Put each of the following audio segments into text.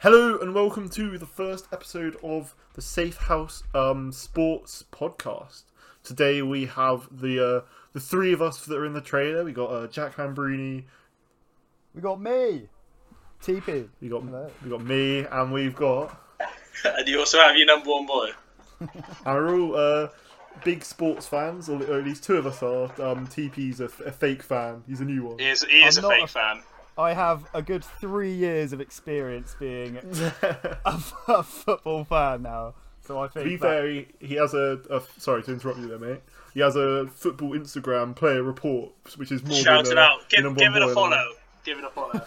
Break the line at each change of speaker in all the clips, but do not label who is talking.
Hello and welcome to the first episode of the Safe House um, Sports Podcast. Today we have the uh, the three of us that are in the trailer. We got uh, Jack Hambrini,
We got me, TP.
we got
Hello.
we got me, and we've got
and you also have your number one boy.
and we're all uh, big sports fans, or, or at least two of us are. Um, TP's a, f- a fake fan. He's a new one.
He is, he is a
not
fake
a-
fan.
I have a good three years of experience being a, a football fan now, so I
To
think
be
that-
fair, he, he has a, a sorry to interrupt you there, mate. He has a football Instagram player report, which is more
Shout
than
it
uh,
out. Give,
your
give it a follow.
like.
Give it a follow.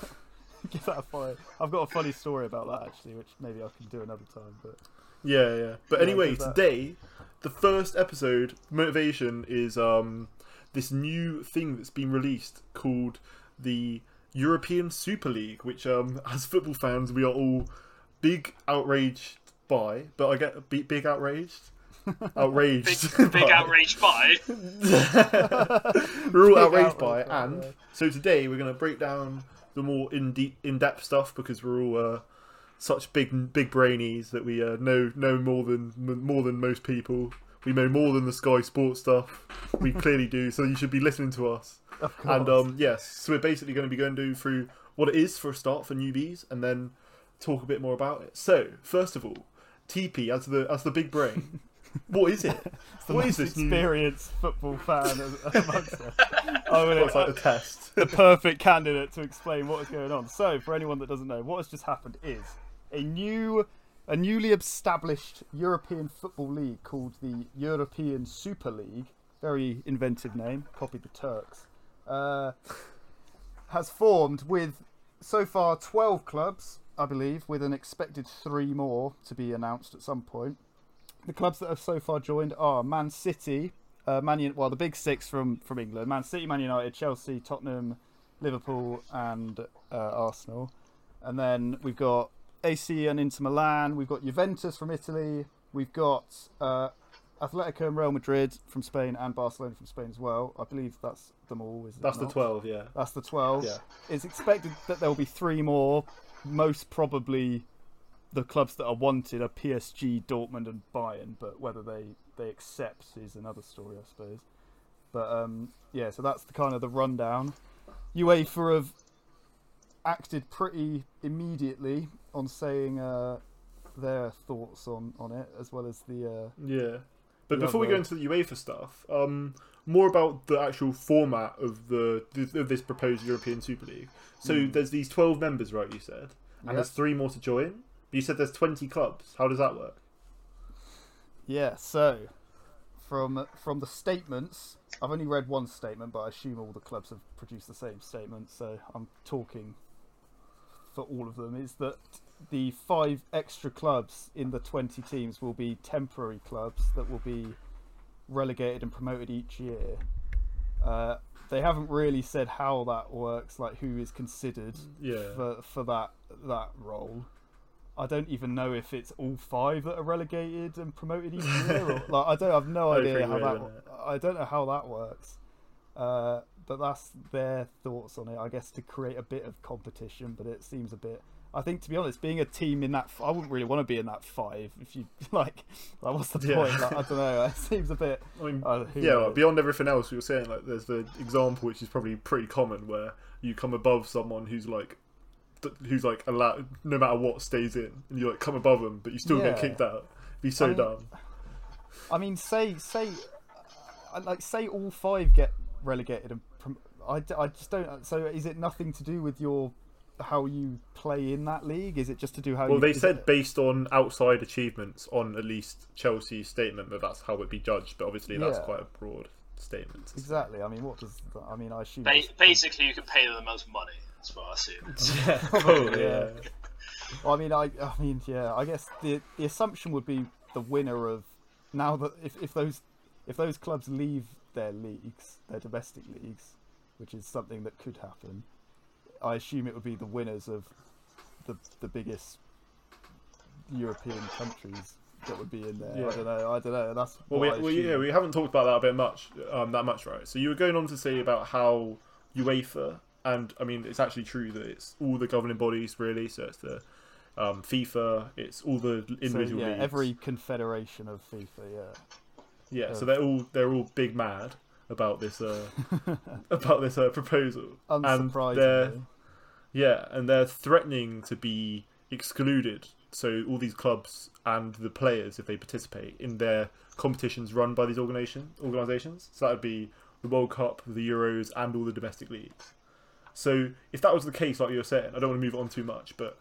give that a follow. I've got a funny story about that actually, which maybe I can do another time. But
Yeah, yeah. But
Yeah,
anyway, today the first episode motivation is um this new thing that's been released called the European Super League, which um as football fans we are all big outraged by, but I get big, big outraged. Outraged.
Big, big
by.
outraged by.
we're all
Big
outraged by it,
by,
and
yeah.
so today we're going to break down the more in deep, in depth stuff because we're all uh, such big big brainies that we uh, know know more than m- more than most people. We know more than the Sky Sports stuff. We clearly do. So you should be listening to us.
of course,
And um, yes, so we're basically going to be going to through what it is for a start for newbies, and then talk a bit more about it. So first of all, TP as the as the big brain, what is it?
it's the
what is this new-
experienced football fan amongst us. I mean,
What's like the test?
the perfect candidate to explain what is going on. So, for anyone that doesn't know, what has just happened is a new, a newly established European football league called the European Super League. Very inventive name. Copied the Turks. Uh, has formed with so far 12 clubs, I believe, with an expected three more to be announced at some point. The clubs that have so far joined are Man City, uh, Man U- well, the big six from, from England: Man City, Man United, Chelsea, Tottenham, Liverpool, and uh, Arsenal. And then we've got AC and Inter Milan. We've got Juventus from Italy. We've got uh, Atletico and Real Madrid from Spain, and Barcelona from Spain as well. I believe that's them all. Is
That's the
not?
twelve. Yeah.
That's the 12.
Yeah.
It's expected that there will be three more. Most probably the clubs that are wanted are PSG, Dortmund, and Bayern, but whether they, they accept is another story, I suppose. But um, yeah, so that's the kind of the rundown. UEFA have acted pretty immediately on saying uh, their thoughts on, on it, as well as the. Uh,
Yeah. But
The
before we go into the UEFA stuff, um, more about the actual format of the of this proposed European Super League. So
Hmm.
there's these twelve members, right? You said, and
Yep.
there's three more to join. But you said there's twenty clubs. How does that work?
Yeah, so from from the statements, I've only read one statement, but I assume all the clubs have produced the same statement, so I'm talking for all of them. Is that the five extra clubs in the 20 teams will be temporary clubs that will be relegated and promoted each year. Uh, they haven't really said how that works, like who is considered
Yeah.
for for that that role. I don't even know if it's all five that are relegated and promoted each year. Or, like I don't I have no idea how that.
it?
I don't know how that works. Uh, but that's their thoughts on it. I guess to create a bit of competition, but it seems a bit. I think to be honest, being a team in that, I wouldn't really want to be in that five. If you like, like what's the
Yeah.
point? Like, I don't know. It seems a bit.
I mean,
Uh, who
yeah. Like, beyond everything else, you were saying like there's the example which is probably pretty common where you come above someone who's like. Who's like allowed, no matter what, stays in, and you like come above them, but you still get kicked out. Be so
I mean,
dumb.
I mean, say say, uh, like say all five get relegated and I, d- I just don't. So is it nothing to do with your how you play in that league? Is it just to do how?
Well,
you,
they said
it-
based on outside achievements on at least Chelsea's statement that that's how it'd be judged. But obviously, that's
Yeah.
quite a broad statement.
exactly. I mean, what does? that- I mean, I assume.
Ba- basically, you can pay them the most money. That's what I assume.
yeah, probably.
Oh, yeah.
Yeah.
Well, I mean, I, I mean, yeah. I guess the the assumption would be the winner of now that if, if those if those clubs leave their leagues, their domestic leagues, which is something that could happen, I assume it would be the winners of the the biggest European countries that would be in there.
Yeah.
I don't know. I don't know. That's
Well, we, well, yeah, we haven't talked about that a bit much, um, that much, right? So you were going on to say about how UEFA, and I mean, it's actually true that it's all the governing bodies really. So it's the um, FIFA. It's all the
So,
individual
yeah,
leagues.
every confederation of FIFA. Yeah.
yeah. So they're all they're all big mad about this uh, about this uh, proposal, and they're yeah, and they're threatening to be excluded. So all these clubs and the players, if they participate in their competitions run by these organization organizations, so that would be the World Cup, the Euros, and all the domestic leagues. So if that was the case, like you were saying, I don't want to move on too much, but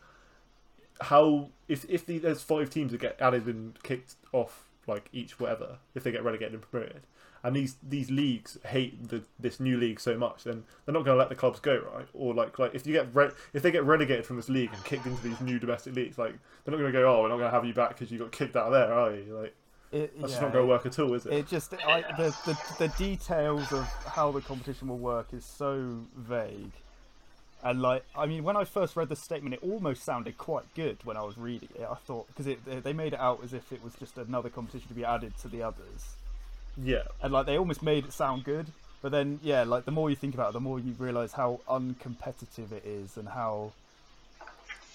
how if if the, there's five teams that get added and kicked off, like each whatever, if they get relegated and promoted, and these these leagues hate the this new league so much, then they're not going to let the clubs go, right? Or like like if you get re- if they get relegated from this league and kicked into these new domestic leagues, like they're not going to go, oh, we're not going to have you back because you got kicked out of there, are you? Like
It,
that's
yeah,
just not going to work at all, is it?
It just I, the, the the details of how the competition will work is so vague, and like I mean, when I first read the statement, it almost sounded quite good when I was reading it. I thought because it they made it out as if it was just another competition to be added to the others,
yeah,
and like they almost made it sound good. But then yeah, like the more you think about it, the more you realise how uncompetitive it is and how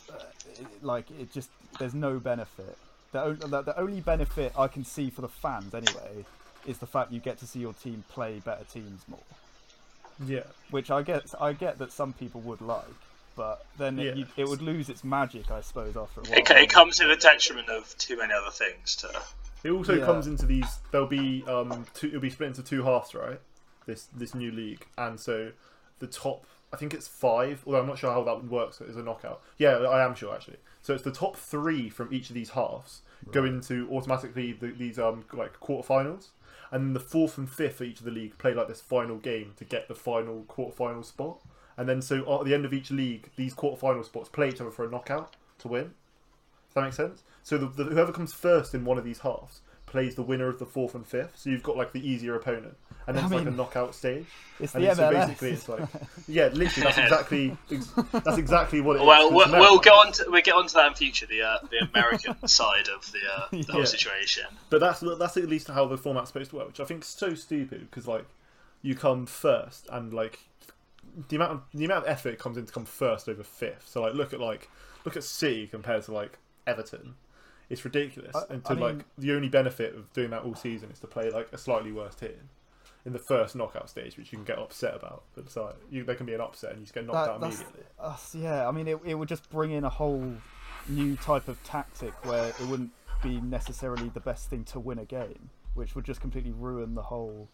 uh, it, like it just there's no benefit. The, on- the the only benefit I can see for the fans anyway is the fact you get to see your team play better teams more,
yeah.
which I get I get that some people would like, but then
Yeah.
it, you, it would lose its magic, I suppose, after a while.
It, it comes to the detriment of too many other things. To
It also
Yeah.
comes into these. There'll be um, two, it'll be split into two halves, right? This this new league, and so the top. I think it's five. Although I'm not sure how that works as a knockout. Yeah, I am sure actually. So it's the top three from each of these halves go into automatically the, these um like quarterfinals, and then the fourth and fifth for each of the league play like this final game to get the final quarterfinal spot. And then so at the end of each league, these quarterfinal spots play each other for a knockout to win. Does that make sense? So the, the, whoever comes first in one of these halves plays the winner of the fourth and fifth. So you've got like the easier opponent, and then
I
it's like a knockout stage.
It's
And
the
then, so basically, it's like yeah, literally that's exactly ex- that's exactly what it is.
well,
It's
we'll,
America.
we'll get on to we'll get on to that in future. The uh, the American side of the uh, the whole
Yeah.
situation.
But that's that's at least how the format's supposed to work, which I think is so stupid because like you come first and like the amount of the amount of effort it comes in to come first over fifth. So like look at like look at City compared to like Everton. It's ridiculous.
I-
and to
I mean-
like the only benefit of doing that all season is to play like a slightly worse team in the first knockout stage, which you can get upset about. But it's like you, there can be an upset and you just get knocked
That-
out
that's-
immediately.
uh, yeah, I mean, it, it would just bring in a whole new type of tactic where it wouldn't be necessarily the best thing to win a game, which would just completely ruin the whole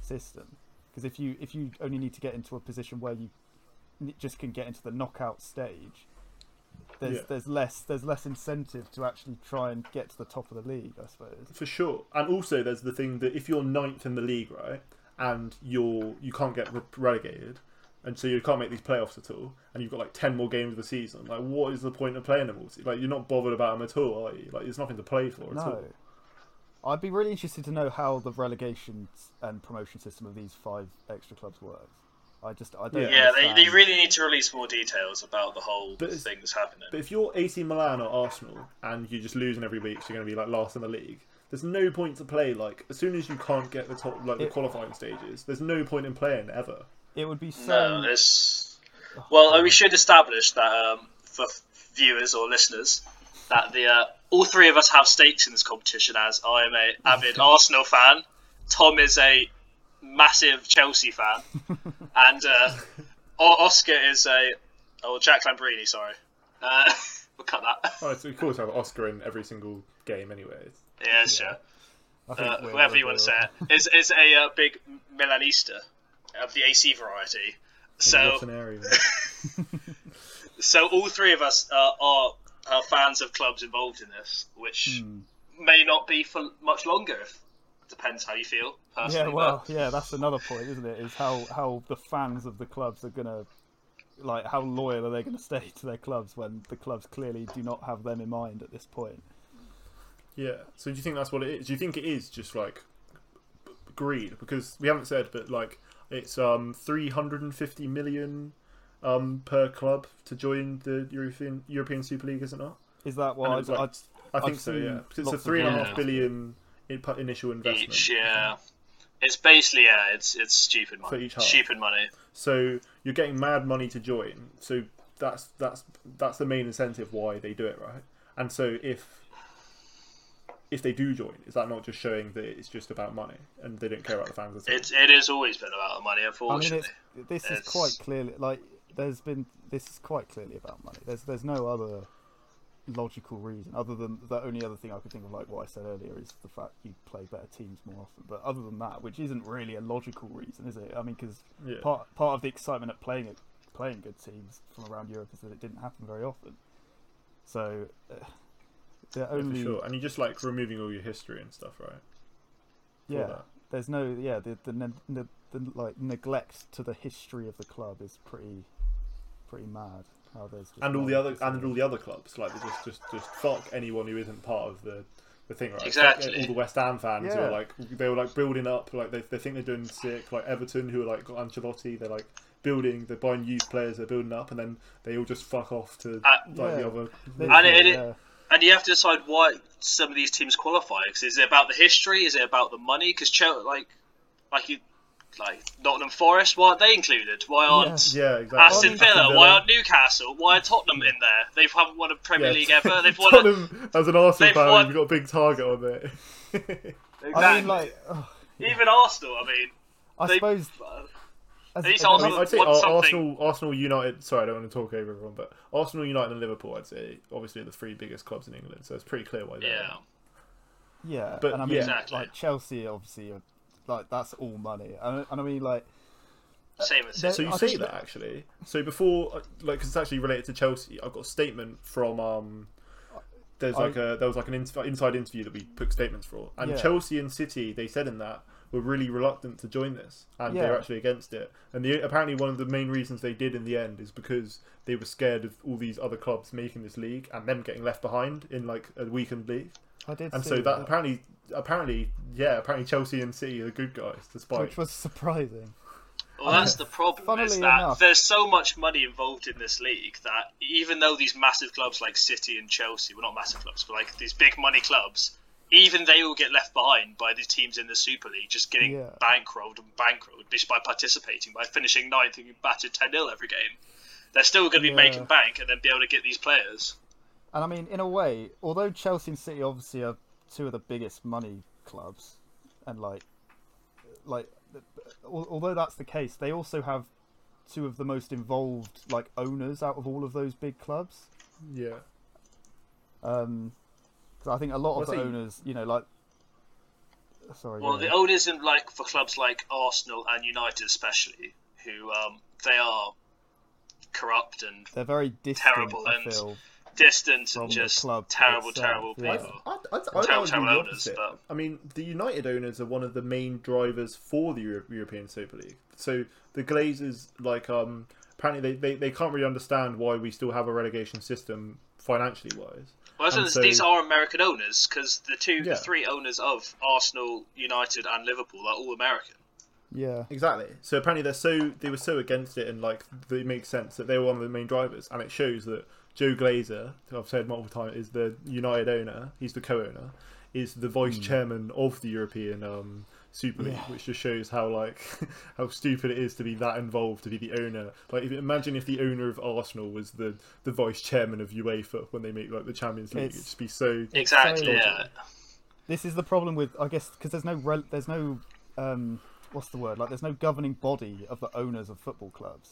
system. Because if you if you only need to get into a position where you just can get into the knockout stage, there's
Yeah.
there's less there's less incentive to actually try and get to the top of the league, I suppose.
For sure. And also, there's the thing that if you're ninth in the league, right, and you're you can't get re- relegated, and so you can't make these playoffs at all, and you've got like ten more games of the season, like what is the point of playing them all? Like you're not bothered about them at all, are you? Like there's nothing to play for at all.
No. I'd be really interested to know how the relegation and promotion system of these five extra clubs works. I just I don't.
Yeah.
Yeah, they, they really need to release more details about the whole
But
thing that's happening.
But if you're AC Milan or Arsenal and you're just losing every week, so you're going to be like last in the league. There's no point to play. Like as soon as you can't get the top, like the
It-
qualifying stages, there's no point in playing ever.
It would be so.
No, it's well. uh, We should establish that um, for viewers or listeners that the uh, all three of us have stakes in this competition. As I am a avid Arsenal fan, Tom is a massive Chelsea fan, and uh, Oscar is a oh Jack Lambrini. Sorry, uh, we'll cut that.
Oh, it's of course I have Oscar in every single game, anyways.
Yeah, sure. Uh,
we're-
whoever you want to say
better
it is is a uh, big Milanista of the AC variety. So
area.
So all three of us uh, are, are fans of clubs involved in this, which
Hmm.
may not be for much longer. If, depends how you feel personally.
Yeah, well, yeah, that's another point, isn't it? Is how how the fans of the clubs are gonna like how loyal are they going to stay to their clubs when the clubs clearly do not have them in mind at this point?
Yeah. So do you think that's what it is? Do you think it is just like b- greed? Because we haven't said, but like it's um 350 million um per club to join the European European Super League, is it not?
Is that
And
what I,
like- I think
I've
so. Yeah. Because it's a
lots of
three and a half
Yeah.
billion in- initial investment.
Each, yeah. It's basically yeah, it's it's stupid money.
For each half.
Stupid money.
So you're getting mad money to join. So that's that's that's the main incentive why they do it, right? And so if if they do join, is that not just showing that it's just about money and they don't care about the fans at?
It's it has always been about the money,
I mean,
unfortunately.
it's, this is quite clearly like there's been this is quite clearly about money. There's there's no other logical reason other than the only other thing I could think of, like what I said earlier, is the fact you play better teams more often. But other than that, which isn't really a logical reason, is it? I mean, because
Yeah.
part part of the excitement at playing it, playing good teams from around Europe is that it didn't happen very often. So uh,
Yeah,
only
for sure. And you just like removing all your history and stuff, right? for
yeah,
that.
there's no yeah the the, ne- the the like neglect to the history of the club is pretty pretty mad. How there's just
And all the other and all the other clubs, like they just just just fuck anyone who isn't part of the the thing, right? Fuck
Exactly.
all the West Ham fans who are like they were like building up, like they, they think they're doing sick. Like Everton, who are like got Ancelotti, they're like building, they're buying youth players, they're building up, and then they all just fuck off to
Uh,
like
Yeah.
the other.
And it- it-
yeah.
And you have to decide why some of these teams qualify. Cause is it about the history? Is it about the money? Because like, like you, like Nottingham Forest, why aren't they included? Why aren't
yeah, exactly.
Aston Villa? Why aren't Newcastle? Why are Tottenham in there? They haven't won a Premier
Yeah.
League ever. They've won. A,
as an Arsenal fan,
won-
we've got a big target on there.
exactly.
I mean, like, ugh,
even Arsenal. I mean,
I
they,
suppose.
uh,
as-
These
as-
I
Arsenal-
mean, I'd say
want
Ar-
something-
Arsenal, Arsenal, United. Sorry, I don't want to talk over everyone, but Arsenal, United, and Liverpool. I'd say obviously the three biggest clubs in England, so it's pretty clear why they're.
yeah.
Yeah,
But,
and I mean,
yeah.
Exactly.
like Chelsea, obviously, are, like that's all money, and, and I mean, like,
Same as
So you
I
say
think
that actually. So before, like, like, 'cause it's actually related to Chelsea. I've got a statement from um. There's
I-
like a there was like an in- inside interview that we put statements for, and
Yeah.
Chelsea and City they said in that were really reluctant to join this, and
Yeah.
they're actually against it. And the apparently one of the main reasons they did in the end is because they were scared of all these other clubs making this league and them getting left behind in like a weakened league.
I did
And
see
so that apparently, apparently, yeah, apparently Chelsea and City are the good guys, despite.
which was surprising.
Well, that's the problem.
Funnily
Is that
enough-
there's so much money involved in this league that even though these massive clubs like City and Chelsea, well, not massive clubs, but like these big money clubs, even they will get left behind by the teams in the Super League, just getting
Yeah.
bankrolled and bankrolled just by participating, by finishing ninth and getting battered 10 0 every game. They're still going to be
Yeah.
making bank and then be able to get these players.
And I mean, in a way, although Chelsea and City obviously are two of the biggest money clubs, and like, like, although that's the case, they also have two of the most involved like owners out of all of those big clubs.
yeah.
Um, 'cause I think a lot of
Well,
the owners, you know, like, sorry,
Well,
go
the owners in like for clubs like Arsenal and United, especially, who um, they are corrupt and
they're very distant.
terrible
I
and
feel.
distant
From
and
the
just
club
terrible,
itself,
terrible
yeah.
people.
I'd, I'd, I'd,
Terrible,
argue
terrible owners, but-
I mean, the United owners are one of the main drivers for the Euro- European Super League. So the Glazers, like, um, apparently they, they, they can't really understand why we still have a relegation system financially wise.
Well, so
And so-
these are American owners because the two,
Yeah.
the three owners of Arsenal, United, and Liverpool are all American.
Yeah,
Exactly. So apparently they're so they were so against it, and like it makes sense that they were one of the main drivers, and it shows that Joel Glazer, who I've said multiple times, is the United owner. He's the co-owner, is the vice chairman of the European um, Super League,
Yeah.
which just shows how like how stupid it is to be that involved to be the owner. Like, if, imagine if the owner of Arsenal was the the vice chairman of UEFA when they make like the Champions League.
It's-
It'd just be so.
Exactly.
so-
yeah.
this is the problem with I guess because there's no rel- there's no um what's the word like there's no governing body of the owners of football clubs,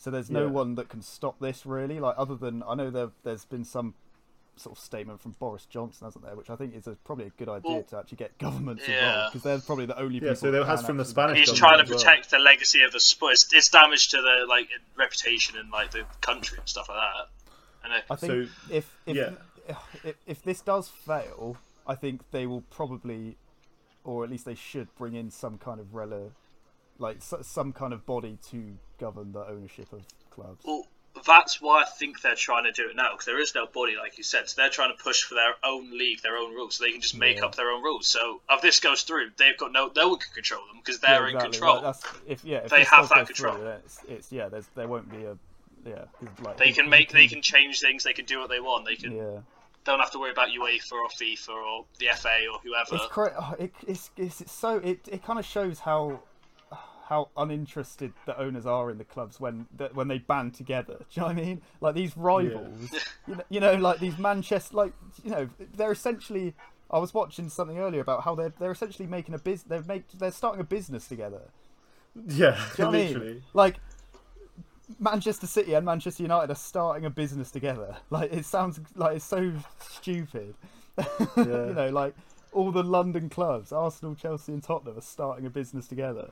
so there's no
Yeah.
one that can stop this really. Like other than I know there there's been some sort of statement from Boris Johnson, hasn't there? Which I think is a, probably a good idea
Well,
to actually get governments
yeah.
involved because they're probably the only
Yeah,
people.
so there
that
has from the Spanish
He's trying to
as well.
protect the legacy of the sport. It's, it's damage to the like reputation and like the country and stuff like that. And uh,
I think
So,
if if,
yeah.
if if this does fail, I think they will probably, or at least they should, bring in some kind of rela, like s- some kind of body to govern the ownership of clubs.
Well, that's why I think they're trying to do it now because there is no body, like you said. So they're trying to push for their own league, their own rules, so they can just make
Yeah.
up their own rules. So if this goes through, they've got no no one can control them because they're in
exactly,
control.
like, that's, if yeah, if
They have that control.
Through, it's, it's yeah, there's there won't be a yeah. Like,
They can make, they can change things, they can do what they want. They can
Yeah,
don't have to worry about UEFA or FIFA or the FA or whoever.
it's cra- oh, it, it's, it's it's so it it kind of shows how how uninterested the owners are in the clubs when that when they band together. Do you know what I mean? Like these rivals, you, know, you know, like these Manchester, like you know, they're essentially. I was watching something earlier about how they're they're essentially making a business. They're make they're starting a business together.
Yeah,
Do you know what I mean? Like Manchester City and Manchester United are starting a business together. Like it sounds like it's so stupid.
Yeah.
you know, like all the London clubs, Arsenal, Chelsea, and Tottenham are starting a business together.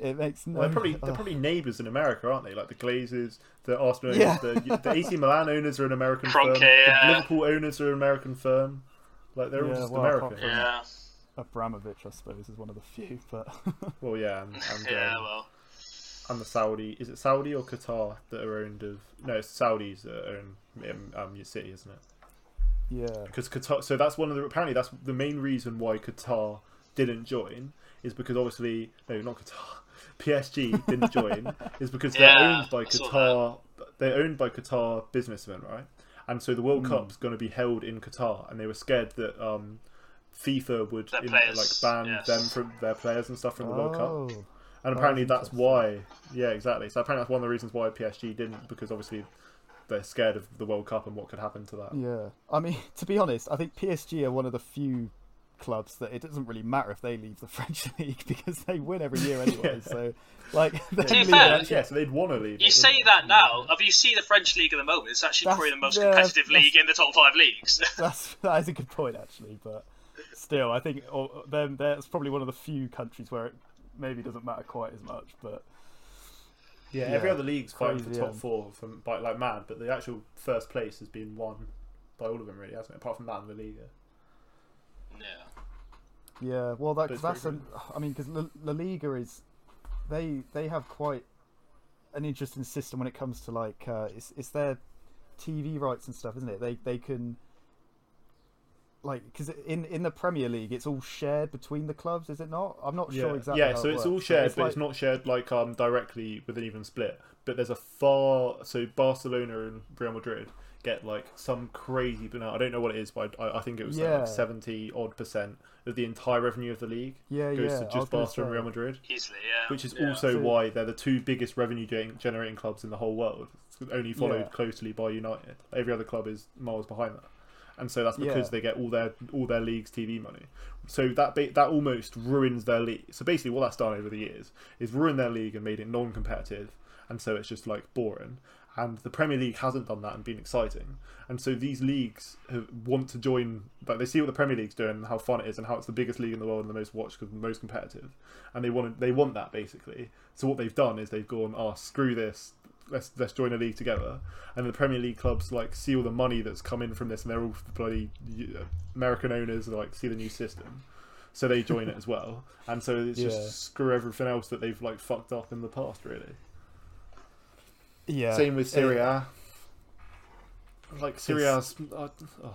It makes no.
Well, they're probably they're
Ugh.
probably neighbours in America, aren't they? Like the Glazers, the Arsenal
Yeah.
owners, the, the AC Milan owners are an American
Kroenke,
firm.
yeah.
The Liverpool owners are an American firm. Like they're all just
well,
American.
apart from-
Yeah,
Abramovich, I suppose, is one of the few. But
Well, yeah, and, and,
yeah.
um,
Well,
and the Saudi is it Saudi or Qatar that are owned of? No, it's Saudis that own um, um, your city, isn't it?
yeah,
because Qatar. So that's one of the apparently that's the main reason why Qatar didn't join is because obviously no, not Qatar. PSG didn't join is because they're
Yeah,
owned by Qatar. They're owned by Qatar businessmen, right? And so the World
Hmm.
Cup's going to be held in Qatar, and they were scared that um, FIFA would in,
players,
like ban
yes.
them from their players and stuff from the World Cup.
Oh,
And apparently
that's
that's why. Yeah, exactly. So apparently that's one of the reasons why PSG didn't because obviously they're scared of the World Cup and what could happen to that.
yeah. I mean, to be honest, I think PSG are one of the few clubs that it doesn't really matter if they leave the French league because they win every year anyway. So, like, they
To be
leave
fair,
it-
yeah, so they'd want to leave.
you
it,
say
wouldn't
that now. Have you seen the French league at the moment? It's actually
That's-
probably the most
yeah,
competitive league in the top five leagues.
that's that is a good point actually, but still, I think oh, then that's probably one of the few countries where it maybe doesn't matter quite as much. But
Yeah,
Yeah,
every other league's fighting for top
yeah.
four from by like mad, but the actual first place has been won by all of them really, hasn't it? Apart from that and the Liga.
yeah.
Yeah, well, that,
But
that's an, I mean, because La, La Liga is they they have quite an interesting system when it comes to like uh, it's it's their TV rights and stuff, isn't it? They they can like because in in the Premier League it's all shared between the clubs, is it not? I'm not
yeah,
sure exactly.
yeah. So
it
it's
works,
all shared, but
like-
it's not shared like um directly with an even split. But there's a far so Barcelona and Real Madrid get like some crazy, but no, I don't know what it is, but I, I think it was
Yeah.
like seventy odd percent of the entire revenue of the league
Yeah,
goes
yeah.
to just
gonna
Barca and. Real Madrid.
Easily, yeah.
which is
Yeah.
also
So-
why they're the two biggest revenue generating clubs in the whole world. It's only followed
Yeah.
closely by United. Every other club is miles behind that, and so that's because
Yeah.
they get all their all their leagues TV money. So that ba- that almost ruins their league. So basically, what that's done over the years is ruined their league and made it non-competitive, and so it's just like boring. And the Premier League hasn't done that and been exciting. And so these leagues have, want to join. Like they see what the Premier League's doing, and how fun it is, and how it's the biggest league in the world and the most watched because the most competitive. And they want they want that basically. So what they've done is they've gone, oh screw this, let's let's join a league together. And the Premier League clubs like see all the money that's come in from this, and they're all bloody American owners like see the new system. So they join it as well, and so it's
Yeah.
just screw everything else that they've like fucked up in the past, really.
Yeah.
Same with
It-
Serie A. Like Serie A's, uh, oh,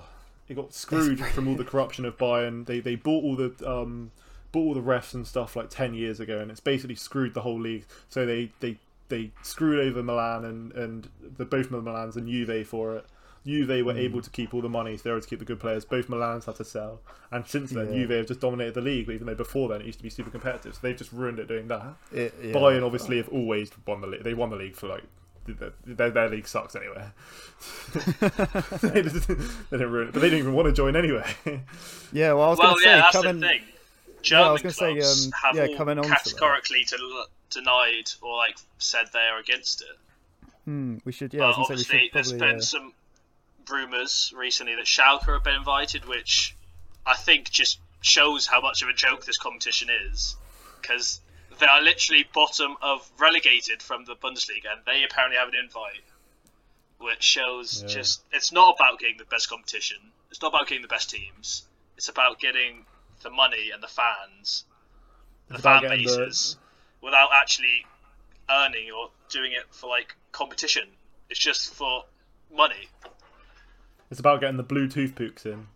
it got screwed from all the corruption of Bayern. They they bought all the um, bought all the refs and stuff like ten years ago, and it's basically screwed the whole league. So they they, they screwed over Milan and and the both Milans and Juve for it. Juve were
Hmm.
able to keep all the money, so they were able to keep the good players. Both Milans had to sell, and since then,
Yeah.
Juve have just dominated the league. Even though before then it used to be super competitive, so they've just ruined it doing that.
it- yeah.
Bayern obviously have always won the league. They won the league for like their, their, their league sucks anyway. they, just, they don't ruin it, but they don't even want to join anyway.
Yeah, well, I was
well,
going to say,
yeah, that's
coming,
the thing.
Yeah, I
German
was gonna say,
clubs
um,
have
yeah,
all
coming on to that.
categorically to, denied or like said they are against it.
hmm, we should, yeah, I
but
was going to say,
obviously,
we
there's
should
been.
Uh,
some rumours recently that Schalke have been invited, which I think just shows how much of a joke this competition is, because they are literally bottom of relegated from the Bundesliga, and they apparently have an invite, which shows
Yeah.
just it's not about getting the best competition. It's not about getting the best teams. It's about getting the money and the fans, the fan
getting the-
bases, without actually earning or doing it for like competition. It's just for money.
it's about getting the Bluetooth pooks in.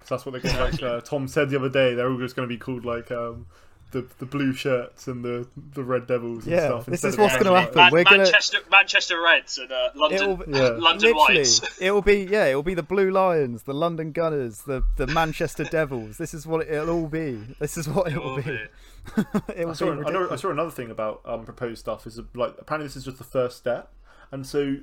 'Cause that's what they're going to like. Uh, Tom said the other day they're all just going to be called like um, the, the blue shirts and the the red devils and
Yeah,
stuff.
this
instead
is
of
what's
having,
gonna
like-
happen.
Man-
We're gonna-
Manchester, Manchester Reds and uh, London,
It'll
Yeah.
London
Literally,
Whites.
it'll be yeah, it'll be the Blue Lions, the London Gunners, the the Manchester Devils. This is what it'll all be. This is what it will
will
be.
be.
it will
I
be
saw, I, know, I
ridiculous.
saw another thing about um, proposed stuff is like apparently this is just the first step, and so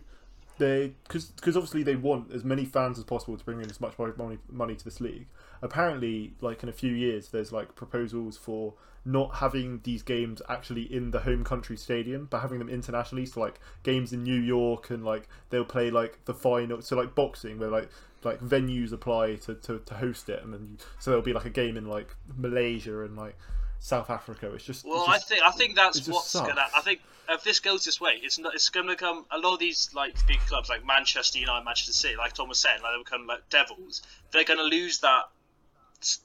they because obviously they want as many fans as possible to bring in as much money money to this league. Apparently, like in a few years, there's like proposals for not having these games actually in the home country stadium, but having them internationally. So like games in New York and like they'll play like the final. So like boxing, where like like venues apply to, to, to host it, and then you, so there'll be like a game in like Malaysia and like South Africa. It's just
Well,
it's
I think I think that's what's
sucks.
gonna. I think if this goes this way, it's not. It's gonna come a lot of these like big clubs like Manchester United, Manchester City, like Tom was saying, like they become like Devils. They're gonna lose that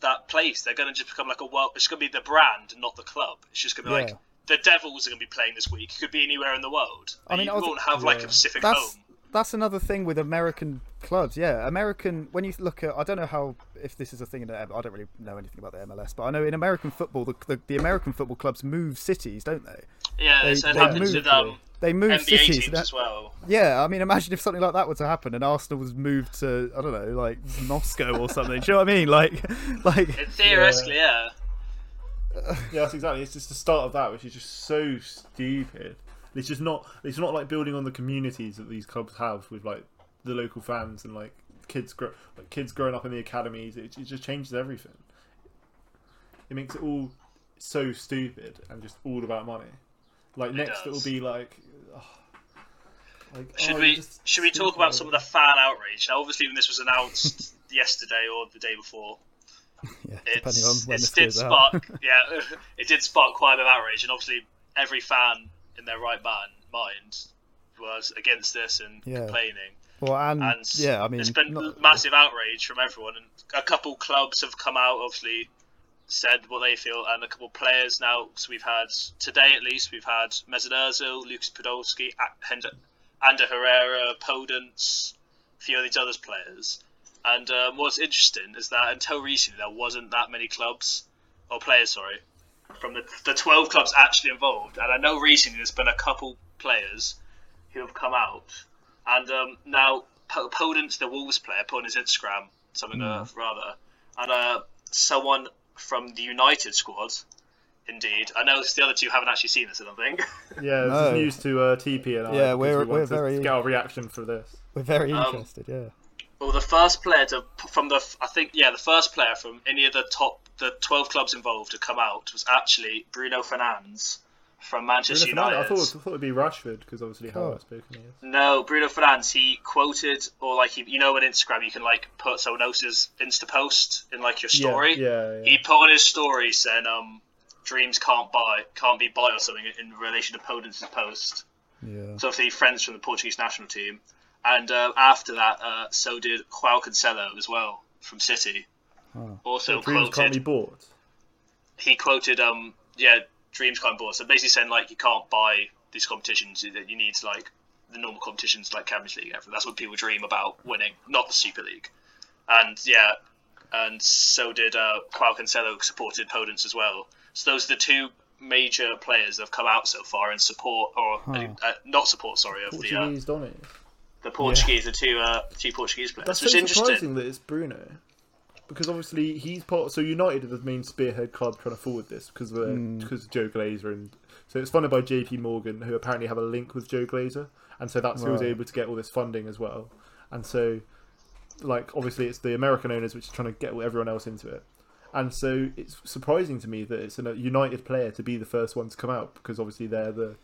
that place. They're gonna just become like a world. It's gonna be the brand, not the club. It's just gonna be like the Devils are gonna be playing this week. It could be anywhere in the world.
I mean,
you
I was-
won't have like a specific
that's
home.
that's another thing with American clubs. Yeah, American. When you look at, I don't know how if this is a thing in the. I don't really know anything about the MLS, but I know in American football, the the, the American football clubs move cities, don't they?
Yeah,
They-
so it
they
happens
move
with um,
They move
NBA
cities.
teams
that-
as well.
Yeah, I mean, imagine if something like that were to happen and Arsenal was moved to I don't know, like Moscow or something. Do you know what I mean? Like, like
It, theoretically, yeah.
Yeah, that's exactly. It's just the start of that, which is just so stupid. It's just not. It's not like building on the communities that these clubs have with like the local fans and like kids, grow, like kids growing up in the academies. It, it just changes everything. It makes it all so stupid and just all about money. Like next, it will be like. ugh, like
Should
oh,
we should we talk
stupid.
about some of the fan outrage? Now, obviously, when this was announced yesterday or the day before,
yeah,
it's,
depending on when
it
this
did
goes out.
spark yeah, it did spark quite a bit of outrage, and obviously every fan in their right man, mind was against this and
Yeah.
complaining.
Well, and,
And
yeah, I mean,
there's been
not-
massive outrage from everyone, and a couple clubs have come out, obviously said what they feel, and a couple of players now. So we've had today at least we've had Mesut Ozil, Lucas Podolski, Ander Herrera, Podence, a few of these other players. And um, what's interesting is that until recently there wasn't that many clubs or players, sorry, from the the 12 clubs actually involved. And I know recently there's been a couple players who have come out, and um, now Podence, the Wolves player, put on his Instagram something uh, rather, and uh, someone from the United squad. Indeed, I know the other two haven't actually seen this. I don't think.
Yeah, this
No.
is news to uh, TP and I.
Yeah,
because
we're-
we
we're very-
get our reaction for this.
we're very
Um,
interested. Yeah,
Well, the first player to from the I think yeah the first player from any of the top the twelve clubs involved to come out was actually Bruno Fernandes from Manchester
Bruno Fernandes,
United.
I thought I thought it'd be Rashford because obviously how
Oh.
outspoken he is.
No, Bruno Fernandes. He quoted or like he, you know on Instagram you can like put someone else's Insta post in like your story.
Yeah, yeah, yeah.
He put on his story saying um dreams can't buy can't be bought or something in relation to Podence's post.
yeah.
So obviously friends from the Portuguese national team, and uh, after that, uh, so did Joao Cancelo as well from City.
Oh.
Also
Dreams can't be bought.
he quoted, um, yeah, dreams kind of be bought. So basically saying like you can't buy these competitions, that you need like the normal competitions like Champions League. everything. That's what people dream about winning, not the Super League. And yeah, and so did uh, Joao Cancelo supported Podence as well. So those are the two major players that have come out so far in support or
Huh.
uh, not support, sorry, of the uh,
Portuguese Donny.
the Portuguese, the two uh, two Portuguese players.
That's
which
so
is interesting.
surprising that it's Bruno. Because obviously he's part. So United are the main spearhead club trying to forward this because of,
Hmm.
because of Joel Glazer and so it's funded by J.P. Morgan, who apparently have a link with Joel Glazer, and so that's who was able to get all this funding as well. And so, like obviously, it's the American owners which are trying to get everyone else into it. And so it's surprising to me that it's a United player to be the first one to come out because obviously they're the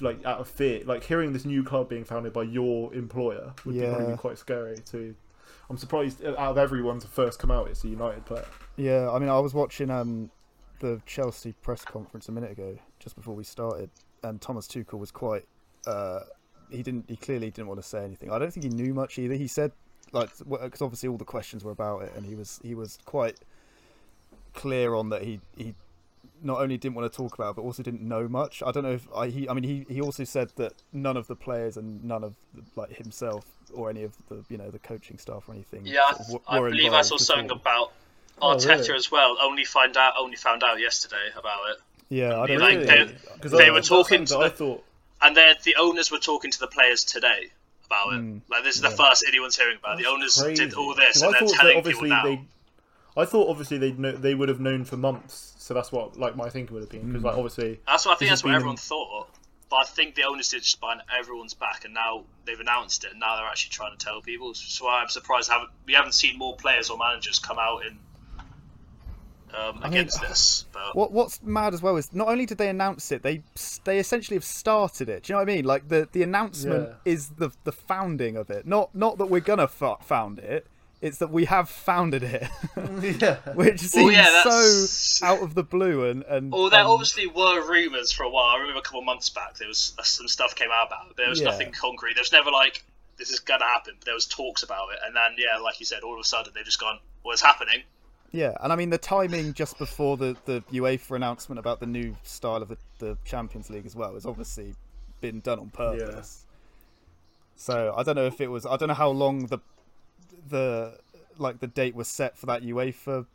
like out of fear, like hearing this new club being founded by your employer would be,
Yeah.
be quite scary. To I'm surprised uh, out of everyone to first come out, it's a United player.
Yeah, I mean, I was watching um, the Chelsea press conference a minute ago, just before we started, and Thomas Tuchel was quite. Uh, he didn't. He clearly didn't want to say anything. I don't think he knew much either. He said, like, because obviously all the questions were about it, and he was he was quite clear on that. He he not only didn't want to talk about, but also didn't know much. I don't know if I. He, I mean, he he also said that none of the players and none of the, like himself or any of the you know the coaching staff or anything.
Yeah,
sort of
I,
were
I believe I saw something
all.
about
Oh,
Arteta
really?
as well only find out only found out yesterday about it,
Yeah, I
mean,
don't
like,
know.
they-
Because
They
I-
were talking
something
to
that
the-
I thought.
and then the owners were talking to the players today about it.
Mm,
Like this is the first anyone's hearing about. it. The
That's
owners did all this,
'Cause
and
I
they're
thought
telling people
obviously
now.
they. I thought obviously they'd know, they would have known for months, so that's what like my thinking would have been because like obviously
That's what I think. That's what
been-
everyone thought. But I think the owners did just behind everyone's back, and now they've announced it. And now they're actually trying to tell people. So I'm surprised haven't we haven't seen more players or managers come out in um,
I mean,
against this. But
What What's mad as well is not only did they announce it, they they essentially have started it. Do you know what I mean? Like the the announcement
Yeah.
is the the founding of it. Not not that we're gonna f- found it. It's that we have founded it,
yeah.
which seems
Well, yeah,
so out of the blue and and.
well, there
and-
obviously were rumours for a while. I remember a couple of months back there was uh, some stuff came out about it. There was
Yeah.
nothing concrete. There was never like this is gonna happen. But there was talks about it, and then yeah, like you said, all of a sudden they've just gone, well, it's happening.
Yeah, and I mean the timing just before the the UEFA announcement about the new style of the, the Champions League as well has obviously been done on purpose. So I don't know if it was I don't know how long the the like the date was set for that UEFA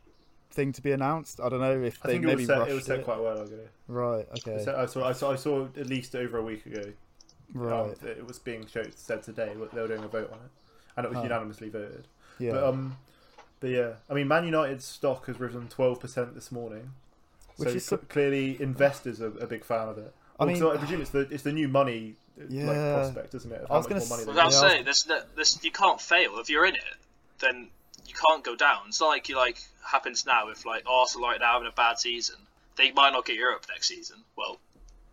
thing to be announced. I don't know if
I
they
think it
maybe
was set.
rushed
It was set quite a while ago.
Right. Okay.
set- I saw. I saw. I saw at least over a week ago.
Right.
Um, it was being showed, said today. but They were doing a vote on it, and it was
Oh.
unanimously voted.
Yeah.
But um, but yeah, I mean, Man United's stock has risen twelve percent this morning,
Which
so
is
cl- clearly investors are a big fan of it.
I
Also,
mean-
I presume it's the it's the new money uh, like prospect, isn't it?
I was
how
gonna
much more money
s-
they
Well, that's
Yeah, I
get.
it. There's, no, there's, you can't fail if you're in it. Then you can't go down. It's not like you like happens now if like Arsenal right now having a bad season. They might not get Europe next season. Well,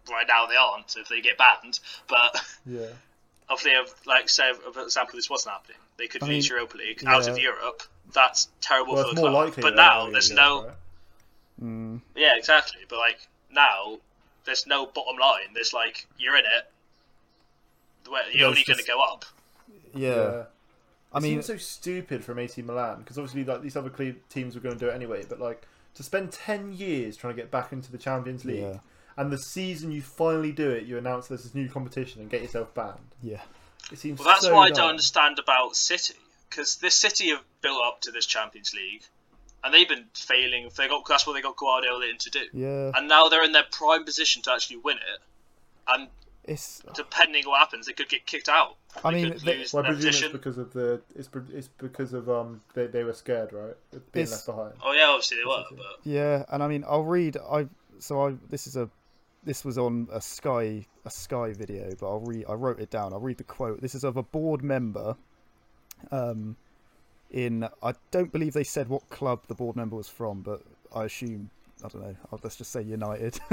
right now they aren't. So if they get banned, but
Yeah.
if they have like say for example this wasn't happening, they could
I
finish
mean,
Europa League out of. Europe. That's terrible
Well,
for
it's
the
more
club.
likely.
but
that
now
they're
there's
gonna
no
right?
Mm,
yeah exactly. But like now there's no bottom line. There's like you're in it. You're only
it's
going to go up.
yeah. I
it
mean,
seems so stupid from AC Milan because obviously like these other cle- teams were going to do it anyway. But like to spend ten years trying to get back into the Champions League,
Yeah.
and the season you finally do it, you announce there's this new competition and get yourself banned.
yeah.
It seems.
Well, that's
so
why I don't understand about City because this City have built up to this Champions League, and they've been failing. They got that's what they got Guardiola in to do,
Yeah.
and now they're in their prime position to actually win it. And
It's.
depending what happens, they could get kicked out.
I
They
mean,
could
they-
lose
Well, I
their
presume it's because of the it's it's because of um they, they were scared right being
It's-
left behind.
Oh yeah, obviously they were, but
Yeah, and I mean, I'll read. I so I this is a this was on a Sky a Sky video, but I'll read. I wrote it down. I'll read the quote. This is of a board member. Um, in I don't believe they said what club the board member was from, but I assume I don't know. I'll, let's just say United.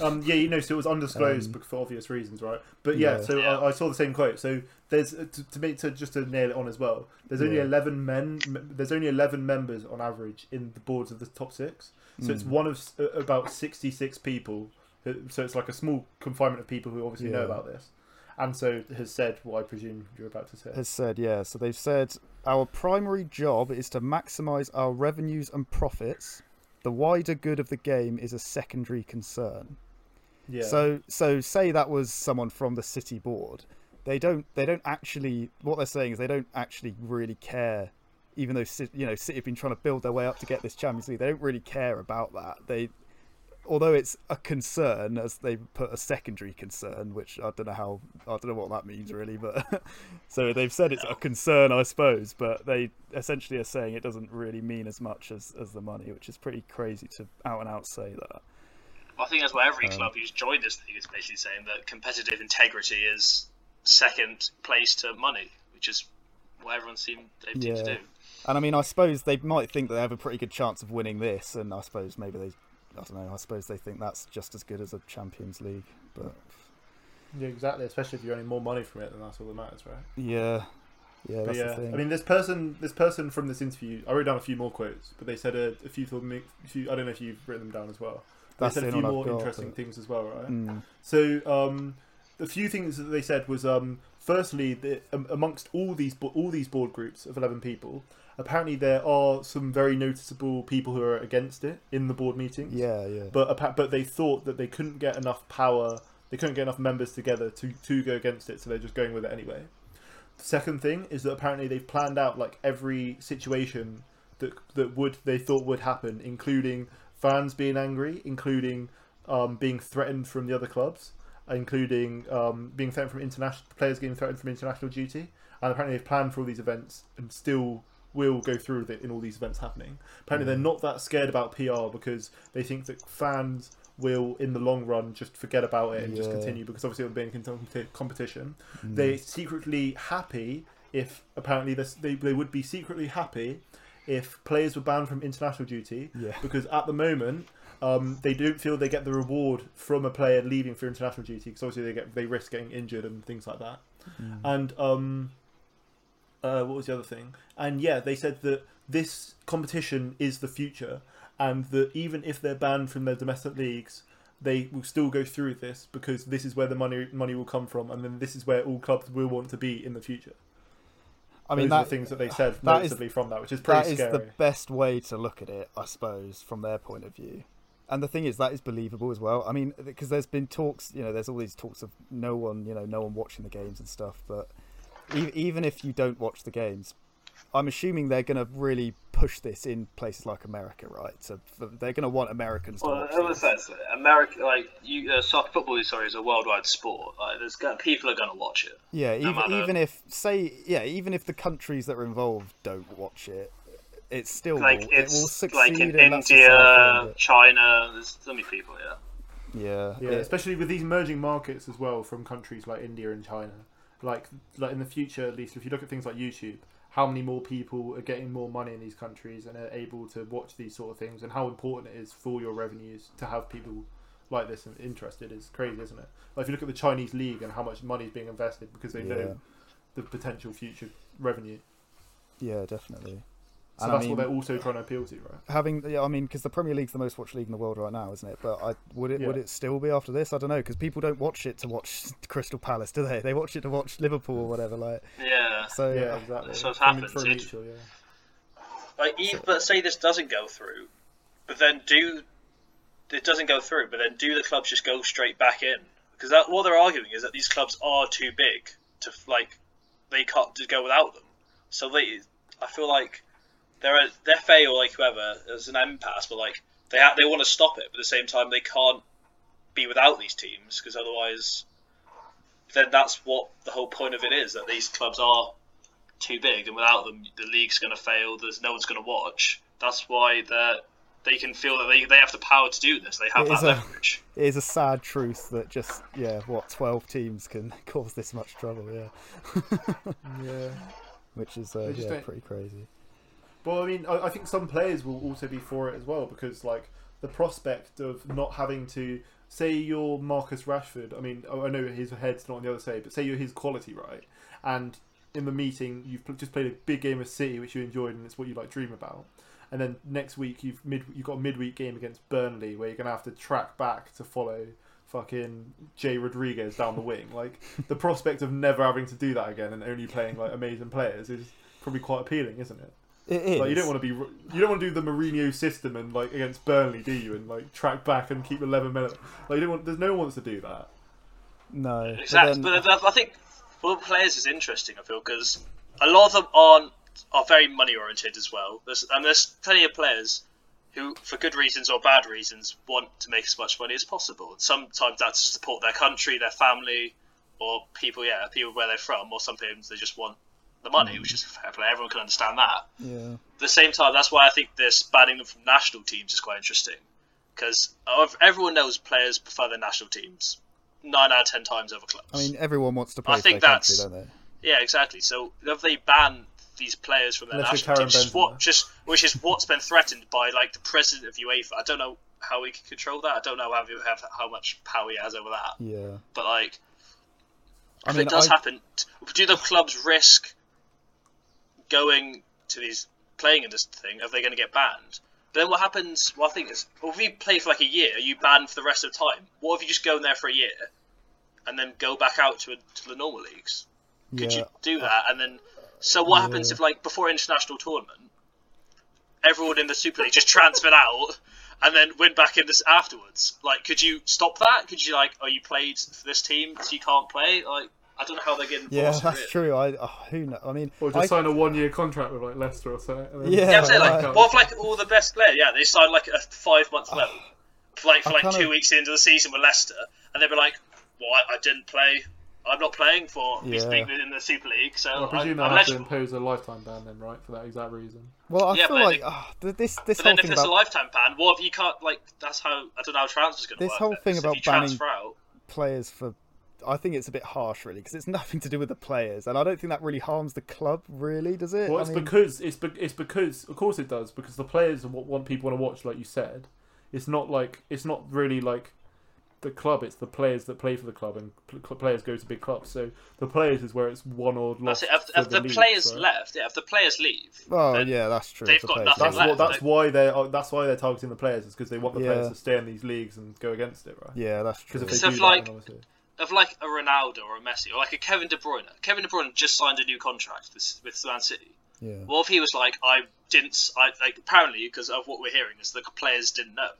Um, yeah, you know, so it was undisclosed
Um,
bec- for obvious reasons, right? But yeah,
Yeah.
so
Yeah.
I, I saw the same quote. So there's uh, to, to make to just to nail it on as well. There's only
Yeah.
eleven men. There's only eleven members on average in the boards of the top six. So it's
Mm.
one of uh, about sixty-six people. who- So it's like a small confinement of people who obviously know about this, and so has said what I presume you're about to say.
has said, yeah. So they've said our primary job is to maximise our revenues and profits. The wider good of the game is a secondary concern.
Yeah.
So so say that was someone from the city board. They don't they don't actually what they're saying is they don't actually really care. Even though you know City have been trying to build their way up to get this Champions League, they don't really care about that. They although it's a concern as they put a secondary concern, which I don't know how I don't know what that means really, but so they've said it's a concern, I suppose, but they essentially are saying it doesn't really mean as much as as the money, which is pretty crazy to out and out say that.
I think that's what every
Um,
club who's joined this thing is basically saying that competitive integrity is second place to money, which is what everyone seemed they seem to
Yeah.
do.
And I mean, I suppose they might think that they have a pretty good chance of winning this, and I suppose maybe they, I don't know, I suppose they think that's just as good as a Champions League. But
yeah, exactly. Especially if you're earning more money from it, then that's all that matters, right?
yeah, yeah,
But yeah,
the thing.
I mean, this person, this person from this interview, I wrote down a few more quotes, but they said a, a few, a few. I don't know if you've written them down as well. They
that's
said a few more
got,
interesting
but-
things as well, right?
Mm,
So, um, the few things that they said was, um, firstly, the, um, amongst all these all these board groups of eleven people, apparently there are some very noticeable people who are against it in the board meetings.
yeah, yeah,
But but they thought that they couldn't get enough power, they couldn't get enough members together to to go against it, so they're just going with it anyway. The second thing is that apparently they've planned out like every situation that that would they thought would happen, including fans being angry, including um, being threatened from the other clubs, including um, being threatened from international players getting threatened from international duty. And apparently they've planned for all these events and still will go through with it in all these events happening. Apparently they're not that scared about PR because they think that fans will, in the long run, just forget about it and just
Yeah.
continue because obviously it'll be in competition. They're secretly happy if apparently this, they they would be secretly happy if players were banned from international duty
Yeah.
because at the moment um, they don't feel they get the reward from a player leaving for international duty because obviously they get they risk getting injured and things like that. And um, uh, what was the other thing? And yeah, they said that this competition is the future, and that even if they're banned from their domestic leagues, they will still go through this because this is where the money money will come from, and then this is where all clubs will want to be in the future.
I mean,
Those are the things that they said
that is-
noticeably from that, which is pretty
that is
scary.
the best way to look at it, I suppose, from their point of view. And the thing is, that is believable as well. I mean, because there's been talks, you know, there's all these talks of no one, you know, no one watching the games and stuff. But e- even if you don't watch the games, I'm assuming they're going to really push this in places like America, right? So they're going to want Americans to
Well,
watch
in a
this.
sense, America, like you, uh, soccer football, sorry, is a worldwide sport. Like, there's gonna, people are going to watch it.
Yeah, even,
matter-
even if say yeah, even if the countries that are involved don't watch it, it's still
Like
will,
it's
it will succeed
like in
in that society,
India, China. There's so many people. Yeah.
Yeah,
Yeah,
it-
especially with these emerging markets as well from countries like India and China. Like, like in the future, at least, if you look at things like YouTube, how many more people are getting more money in these countries and are able to watch these sort of things, and how important it is for your revenues to have people like this and interested is crazy, isn't it? Like, if you look at the Chinese league and how much money is being invested because they
Yeah.
know the potential future revenue.
yeah, definitely.
So
And I
that's
mean-
what they're also trying to appeal to, right?
having yeah, I mean, because the Premier League's the most watched league in the world right now, isn't it? But I, would it would it still be after this? I don't know because people don't watch it to watch Crystal Palace, do they? They watch it to watch Liverpool or whatever. Like
Yeah.
so,
Yeah, exactly.
So it
From-
happens. It-
mutual, yeah.
Like, even, but say this doesn't go through, but then do it doesn't go through, but then do the clubs just go straight back in? Because that what they're arguing is that these clubs are too big to like they can't just go without them. So they, I feel like they're a, the FA or like whoever there's an impasse, but like they ha- they want to stop it, but at the same time they can't be without these teams because otherwise, then that's what the whole point of it is that these clubs are too big, and without them, the league's going to fail. There's no one's going to watch. That's why they they can feel that they, they have the power to do this. They have
It is
that
a-
leverage.
it is a sad truth that just yeah, what twelve teams can cause this much trouble. Yeah,
Yeah.
which is uh, yeah pretty crazy.
Well, I mean, I, I think some players will also be for it as well because, like, the prospect of not having to say you're Marcus Rashford. I mean, I know his head's not on the other side, but say you're his quality, right? And in the meeting, you've just played a big game of City, which you enjoyed, and it's what you like dream about. And then next week, you've mid you've got a midweek game against Burnley, where you're gonna have to track back to follow fucking Jay Rodriguez down the wing. Like the prospect of never having to do that again and only playing like amazing players is probably quite appealing, isn't it?
It is.
Like you don't want to be, you don't want to do the Mourinho system and like against Burnley, do you? And like track back and keep eleven minutes. Like you don't want. There's no one wants to do that.
no,
Exactly,
But then,
but, I think for players is interesting. I feel because a lot of them aren't are very money oriented as well. There's, and there's plenty of players who, for good reasons or bad reasons, want to make as much money as possible. And sometimes that's to support their country, their family, or people. Yeah, people where they're from, or sometimes they just want the money, mm. which is fair play. Everyone can understand that.
yeah,
At the same time, that's why I think this banning them from national teams is quite interesting. Because everyone knows players prefer their national teams nine out of ten times over clubs.
I mean everyone wants to play
I
for
think
their country,
that's-
don't they?
Yeah, exactly. So if they ban these players from their
Unless
national teams, just what, just which is what's been threatened by like the president of UEFA. I don't know how he can control that. I don't know how he have how much power he has over that.
Yeah,
But like,
I
if
mean,
it does
I-
happen, do the clubs risk going to these playing in this thing? Are they going to get banned? But then what happens? Well, I think is, well, if you play for like a year, are you banned for the rest of the time? What if you just go in there for a year and then go back out to, to the normal leagues? Could
yeah.
you do uh, that? And then, so what happens if, like, before international tournament, everyone in the Super League just transferred out and then went back in this afterwards? Like, could you stop that? Could you like, oh, you played for this team, so you can't play? Like, I don't know how they're getting
Yeah, that's
really.
true. I oh, who know? I mean,
Or just
I,
sign a one-year contract with like Leicester or something.
Yeah,
Yeah, I'm saying like,
right.
what if like all the best players? Yeah, they signed like a five month loan, like for
I
like
kinda-
two weeks into the season with Leicester, and they'd be like, "Well, I, I didn't play. I'm not playing for this
Yeah.
league in the Super League, so
Well, I
I,
presume
I'm
they'll have to impose a lifetime ban then, right, for that exact reason.
well, I
Yeah,
feel like
they-
ah, this this
But
whole
then if
thing
there's
about
a lifetime ban, what if you can't like? That's how I don't know how transfer's going to work.
This
whole
thing about banning- players for. I think it's a bit harsh, really, because it's nothing to do with the players, and I don't think that really harms the club, really, does it?
Well,
I
it's
mean,
because it's be- it's because of course it does because the players are what want people want to watch, like you said. It's not like it's not really like the club. It's the players that play for the club, and pl- players go to big clubs. So the players is where it's won or lost.
it. If, if the,
leagues,
players
right?
left, yeah, if the players leave,
oh yeah, that's true.
they've
the
got nothing
That's
leave.
what.
left.
That's why they're. uh, That's why they're targeting the players. Is because they want the
Yeah.
players to stay in these leagues and go against it, right?
Yeah, that's true.
Because if they do
if,
that,
like-
then obviously-
of like a Ronaldo or a Messi or like a Kevin De Bruyne. Kevin De Bruyne just signed a new contract with, with Man City.
Yeah.
What if he was like, I didn't, I like apparently because of what we're hearing is the players didn't know.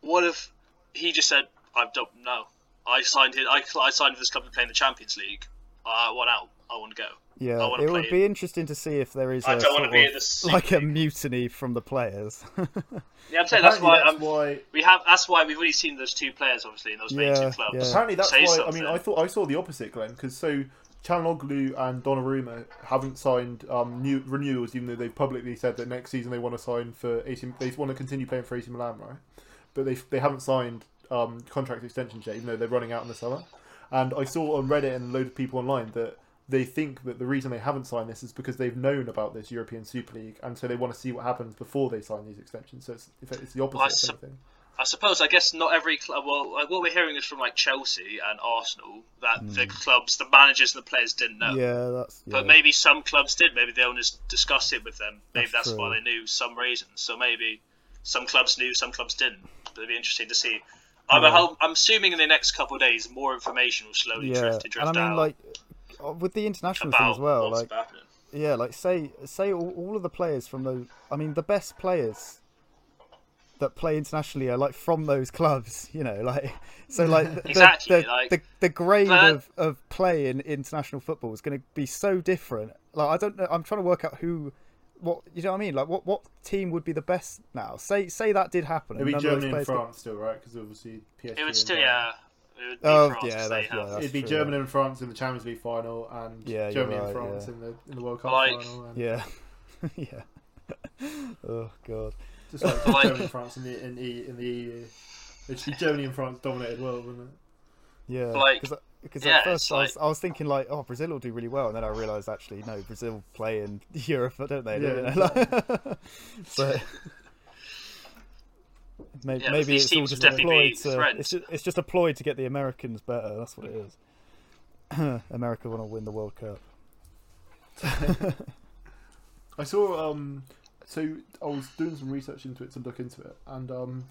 What if he just said, I don't know. I signed it. I, I signed with this club to play in the Champions League. I want out. I want to go.
Yeah,
I wanna
it would
play
be interesting to see if there is
I
a
don't wanna be
of-
at the
like a mutiny from the players.
Yeah, I'm saying that's why.
Apparently
I'm,
why
we have. That's why we've already seen those two players, obviously, in those main
Yeah,
two clubs.
yeah.
Apparently, that's
say
why.
something.
I mean, I thought I saw the opposite, Glenn, because so Calhanoglu and Donnarumma haven't signed um, new renewals, even though they've publicly said that next season they want to sign for AC. They want to continue playing for AC Milan, right? But they they haven't signed um, contract extensions yet, even though they're running out in the summer. And I saw on Reddit and a load of people online that they think that the reason they haven't signed this is because they've known about this European Super League, and so they want to see what happens before they sign these extensions. So it's, it's the opposite.
Well, I
of
sup-
anything.
I suppose. I guess not every club. Well, like what we're hearing is from like Chelsea and Arsenal that the clubs, the managers and the players didn't know.
Hmm. yeah, that's. Yeah.
But maybe some clubs did. Maybe the owners discussed it with them. Maybe
That's
that's, why they knew some reasons. So maybe some clubs knew, some clubs didn't. But it'd be interesting to see. I'm,
Yeah.
I'm assuming in the next couple of days, more information will slowly
yeah,
drift and drift
and I mean,
out
like uh, with the international thing as well, like
happening.
yeah, like say say all, all of the players from those. I mean, the best players that play internationally are like from those clubs. You know, like so like the,
Exactly,
the,
like-
the, the grade
But-
of, of play in international football is going to be so different. Like I don't know. I'm trying to work out who. What you know what I mean? Like what what team would be the best now? Say say that did happen.
It'd be
and those
Germany and
players got-
France still, right? Because obviously PSG.
It would still,
uh,
yeah. It would be
Oh,
France
yeah,
'cause
that's- yeah, that's
It'd be
true,
Germany
yeah.
and France in the Champions League final, and
Yeah,
Germany
right,
and France
yeah.
in the in the World Cup
Like-
final. And
Yeah, yeah. oh god.
Just like,
Like-
Germany and France in the in the in the EU. It'd be Germany and France dominated world, wouldn't it?
Yeah,
Like,
because because
yeah,
at first
it's
I was, I was thinking like, oh, Brazil will do really well, and then I realised actually no, Brazil play in Europe, don't they?
Yeah,
You know? but maybe,
Yeah,
maybe it's all just a ploy to, it's, just, it's just a ploy to get the Americans better. That's what it is. America want to win the World Cup.
I saw um so I was doing some research into it to look into it and um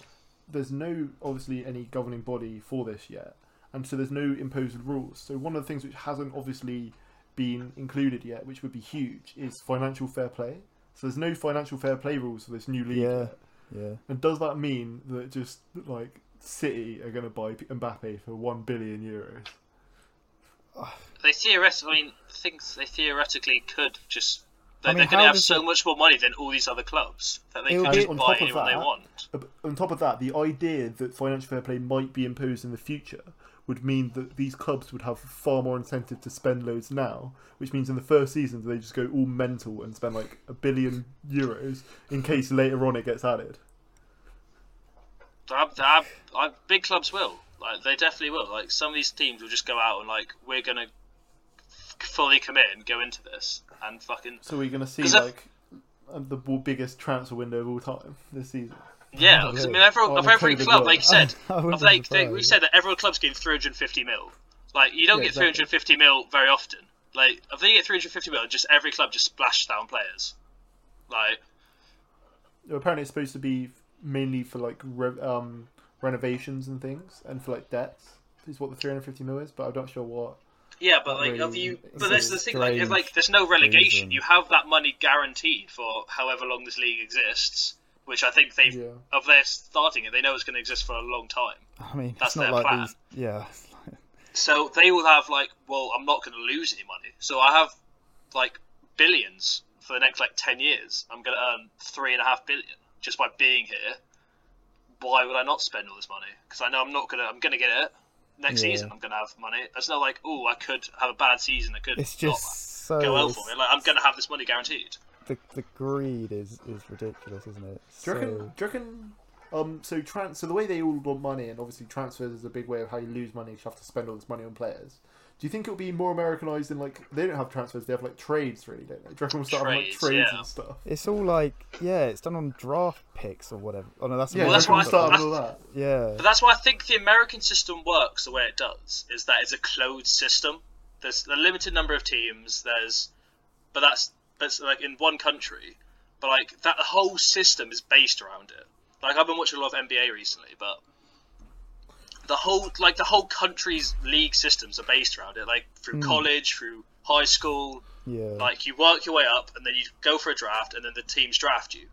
there's no obviously any governing body for this yet and so there's no imposed rules. So one of the things which hasn't obviously been included yet, which would be huge, is financial fair play. So there's no financial fair play rules for this new league.
Yeah.
yet.
Yeah.
And does that mean that just like City are going to buy P- Mbappe for one billion euros?
They theoretically, I mean, things they theoretically could just. They're,
I mean,
they're going to have so
it-
much more money than all these other clubs that they
It'll
could just
on
buy
top of
anyone they want.
Uh, On top of that, the idea that financial fair play might be imposed in the future would mean that these clubs would have far more incentive to spend loads now, which means in the first season they just go all mental and spend like a billion euros in case later on it gets added.
Big clubs will. Like they definitely will. Like some of these teams will just go out and like we're gonna fully commit and go into this and fucking
So we're going to see like uh, the biggest transfer window of all time this season.
Yeah.
Oh,
'cause, I mean, every, of every club, like you said, of like they, we said that every club's getting 350 mil. Like you don't
Yeah,
get
exactly.
350 mil very often. Like if they get 350 mil, just every club just splash down players. Like
Apparently, it's supposed to be mainly for like re- um, renovations and things, and for like debts. Is what the 350 mil is, but I'm not sure what.
Yeah, but like,
really.
of you, but that's the thing. Like, if, like, there's no relegation.
reason.
You have that money guaranteed for however long this league exists. Which I think they've
Yeah.
of their starting it, they know it's going to exist for a long time.
I mean,
That's their
like
plan.
these. Yeah.
so they will have like, well, I'm not going to lose any money, so I have like billions for the next like ten years. I'm going to earn three and a half billion just by being here. Why would I not spend all this money? Because I know I'm not gonna. I'm gonna get it next
Yeah.
season. I'm gonna have money. It's not like, oh, I could have a bad season. I could
It's just so
go well for me. Like I'm gonna have this money guaranteed.
The the greed is is ridiculous, isn't it?
Do you reckon?
So-
Do you reckon? Um, so trans. So the way they all want money, and obviously transfers is a big way of how you lose money. You have to spend all this money on players. Do you think it'll be more Americanized in like they don't have transfers? They have like trades, really, don't they? Do you reckon we'll start having like
Trades,
trades
yeah.
and stuff?
It's all like yeah, it's done on draft picks or whatever. Oh no, that's
Yeah,
Well, that's
do you reckon
why
we'll
I-
start having all that.
yeah.
But that's why I think the American system works the way it does. Is that it's a closed system. There's a limited number of teams. There's, but that's that's like in one country. But like that whole system is based around it. Like I've been watching a lot of NBA recently, but the whole like the whole country's league systems are based around it. Like through
Hmm.
college, through high school.
Yeah.
Like you work your way up, and then you go for a draft, and then the teams draft you.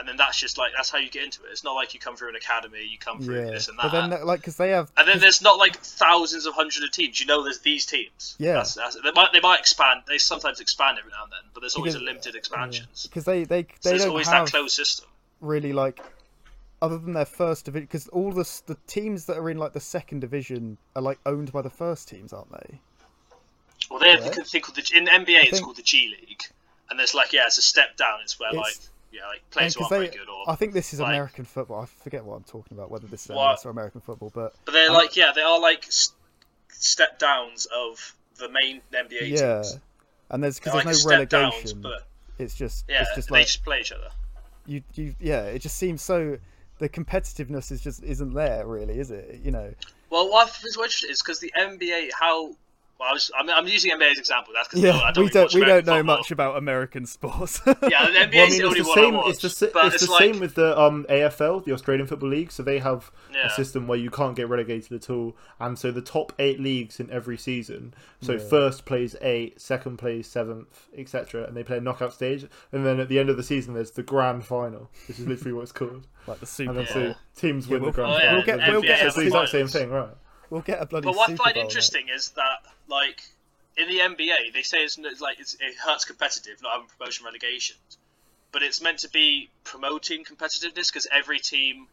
And then that's just like that's how you get into it. It's not like you come through an academy, you come through
yeah.
this and that.
But then like because they have
And then there's not like thousands of hundreds of teams. You know, there's these teams.
Yeah.
That's, that's, they might they might expand. They sometimes expand every now and then, but there's always
Because-
a limited expansions.
because they they
So
they
there's
don't
always that closed system.
really like other than their first division because all the the teams that are in like the second division are like owned by the first teams, aren't they?
Well, they have
Yeah.
the thing called the in NBA. It's
think-
called the G League, and there's like yeah, it's a step down. It's where like
It's-
yeah, like players who aren't
they,
very good, or
I think this is
like-
American football. I forget what I'm talking about, whether this is? MLS or American football, but
but they're like yeah, they are like s- step downs of the main NBA
yeah.
teams.
And there's because
like
there's no
step downs,
relegation.
but
It's just
yeah,
it's just
they
like
just play each other.
you you yeah. It just seems so. The competitiveness is just isn't there really, is it? You know.
Well, what I think is interesting is because the NBA, how well, I was, I'm, I'm using NBA as an example. That's because
Yeah,
I don't
we don't
watch
we don't know
football.
much about American sports.
Yeah, the NBA
Well, I
is
mean,
the
it's
only
the
one
same.
I watch.
It's the, it's
it's
the
like,
same with the um, AFL, the Australian Football League. So they have
Yeah.
a system where you can't get relegated at all, and so the top eight leagues in every season. So
Yeah.
first plays eight, second plays seventh, etc., and they play a knockout stage. And then at the end of the season, there's the grand final, which is literally what it's called.
like the Super
And then
Bowl.
so teams win
we'll-
the grand
Oh, yeah,
final.
we'll get- we'll get
it's the exact same thing, right?
We'll get a bloody.
But what I find
Bowl,
interesting is that, like, in the NBA, they say it's, like it's, it hurts competitive, not having promotion relegation. But it's meant to be promoting competitiveness because every team,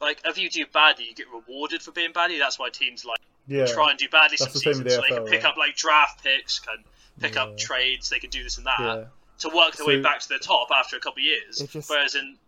like, if you do badly, you get rewarded for being badly. That's why teams like
Yeah.
try and do badly
That's
some seasons,
the
so they can pick up like draft picks, can pick
Yeah.
up trades, they can do this and that
Yeah.
to work their way back to the top after a couple of years.
Just-
Whereas in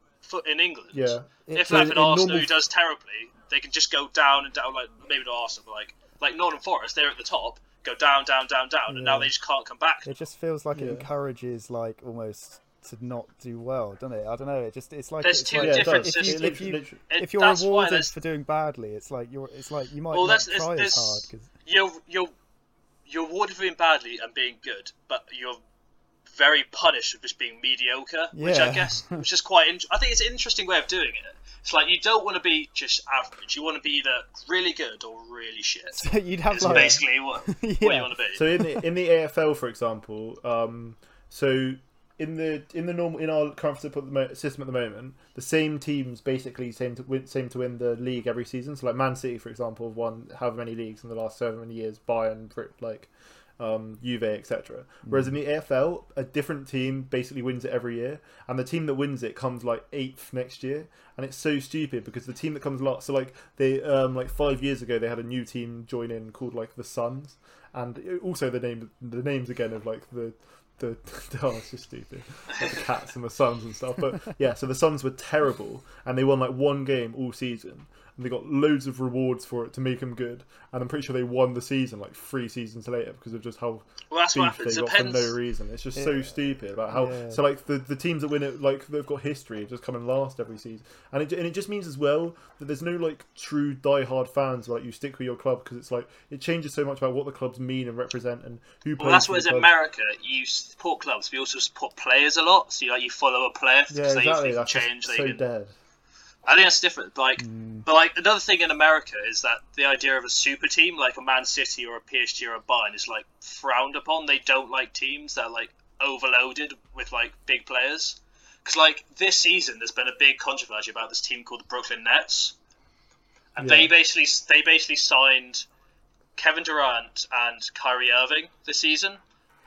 in England,
Yeah.
It-
if
so
like an Arsenal
normal-
who does terribly, they can just go down and down. Like maybe not Arsenal, but like like Nottingham Forest, they're at the top, go down, down, down, down, and now they just can't come back.
It just feels like it encourages like almost to not do well, doesn't it? I don't know. It just it's like
There's
it's
two
like,
Yeah, it
different
does.
if you, if, you,
it,
if you're
that's
rewarded for doing badly, it's like you're it's like you might
Well,
not
that's-
try
there's-
as hard because
You're you're you're rewarded for being badly and being good, but you're very punished for just being mediocre, which I guess which is quite. In- I think it's an interesting way of doing it. It's like you don't want to be just average. You want to be either really good or really shit.
so you'd have
It's
like
basically what, what you want to be.
So in the in the AFL, for example, um, so in the in the normal in our current system at the mo- system at the moment, the same teams basically seem to win, seem to win the league every season. So like Man City, for example, have won however many leagues in the last so many years. Bayern, Brit- like um, Juve, etc. Whereas in the AFL, a different team basically wins it every year, and the team that wins it comes like eighth next year, and it's so stupid because the team that comes last. So like they um, like five years ago, they had a new team join in called like the Suns, and also the name the names again of like the. The, oh, it's just stupid. Like the cats and the Suns and stuff. But yeah, so the Suns were terrible, and they won like one game all season, and they got loads of rewards for it to make them good. And I'm pretty sure they won the season like three seasons later because of just how
Well, that's
beef
happens.
they got for no reason. It's just so stupid about how.
Yeah.
So like the, the teams that win it, like they've got history, just come in last every season, and it and it just means as well that there's no like true die-hard fans where like you stick with your club because it's like it changes so much about what the clubs mean and represent and who.
Well,
plays
that's
for
what in. America. You support clubs, but you also support players a lot. So you like you follow a player
Yeah,
because they,
exactly.
they can
That's
change. They
so
can.
dead.
I think that's different. Like,
Mm.
but like another thing in America is that the idea of a super team, like a Man City or a PSG or a Bayern, is like frowned upon. They don't like teams that are like overloaded with like big players. Because like this season, there's been a big controversy about this team called the Brooklyn Nets, and
Yeah.
they basically they basically signed Kevin Durant and Kyrie Irving this season,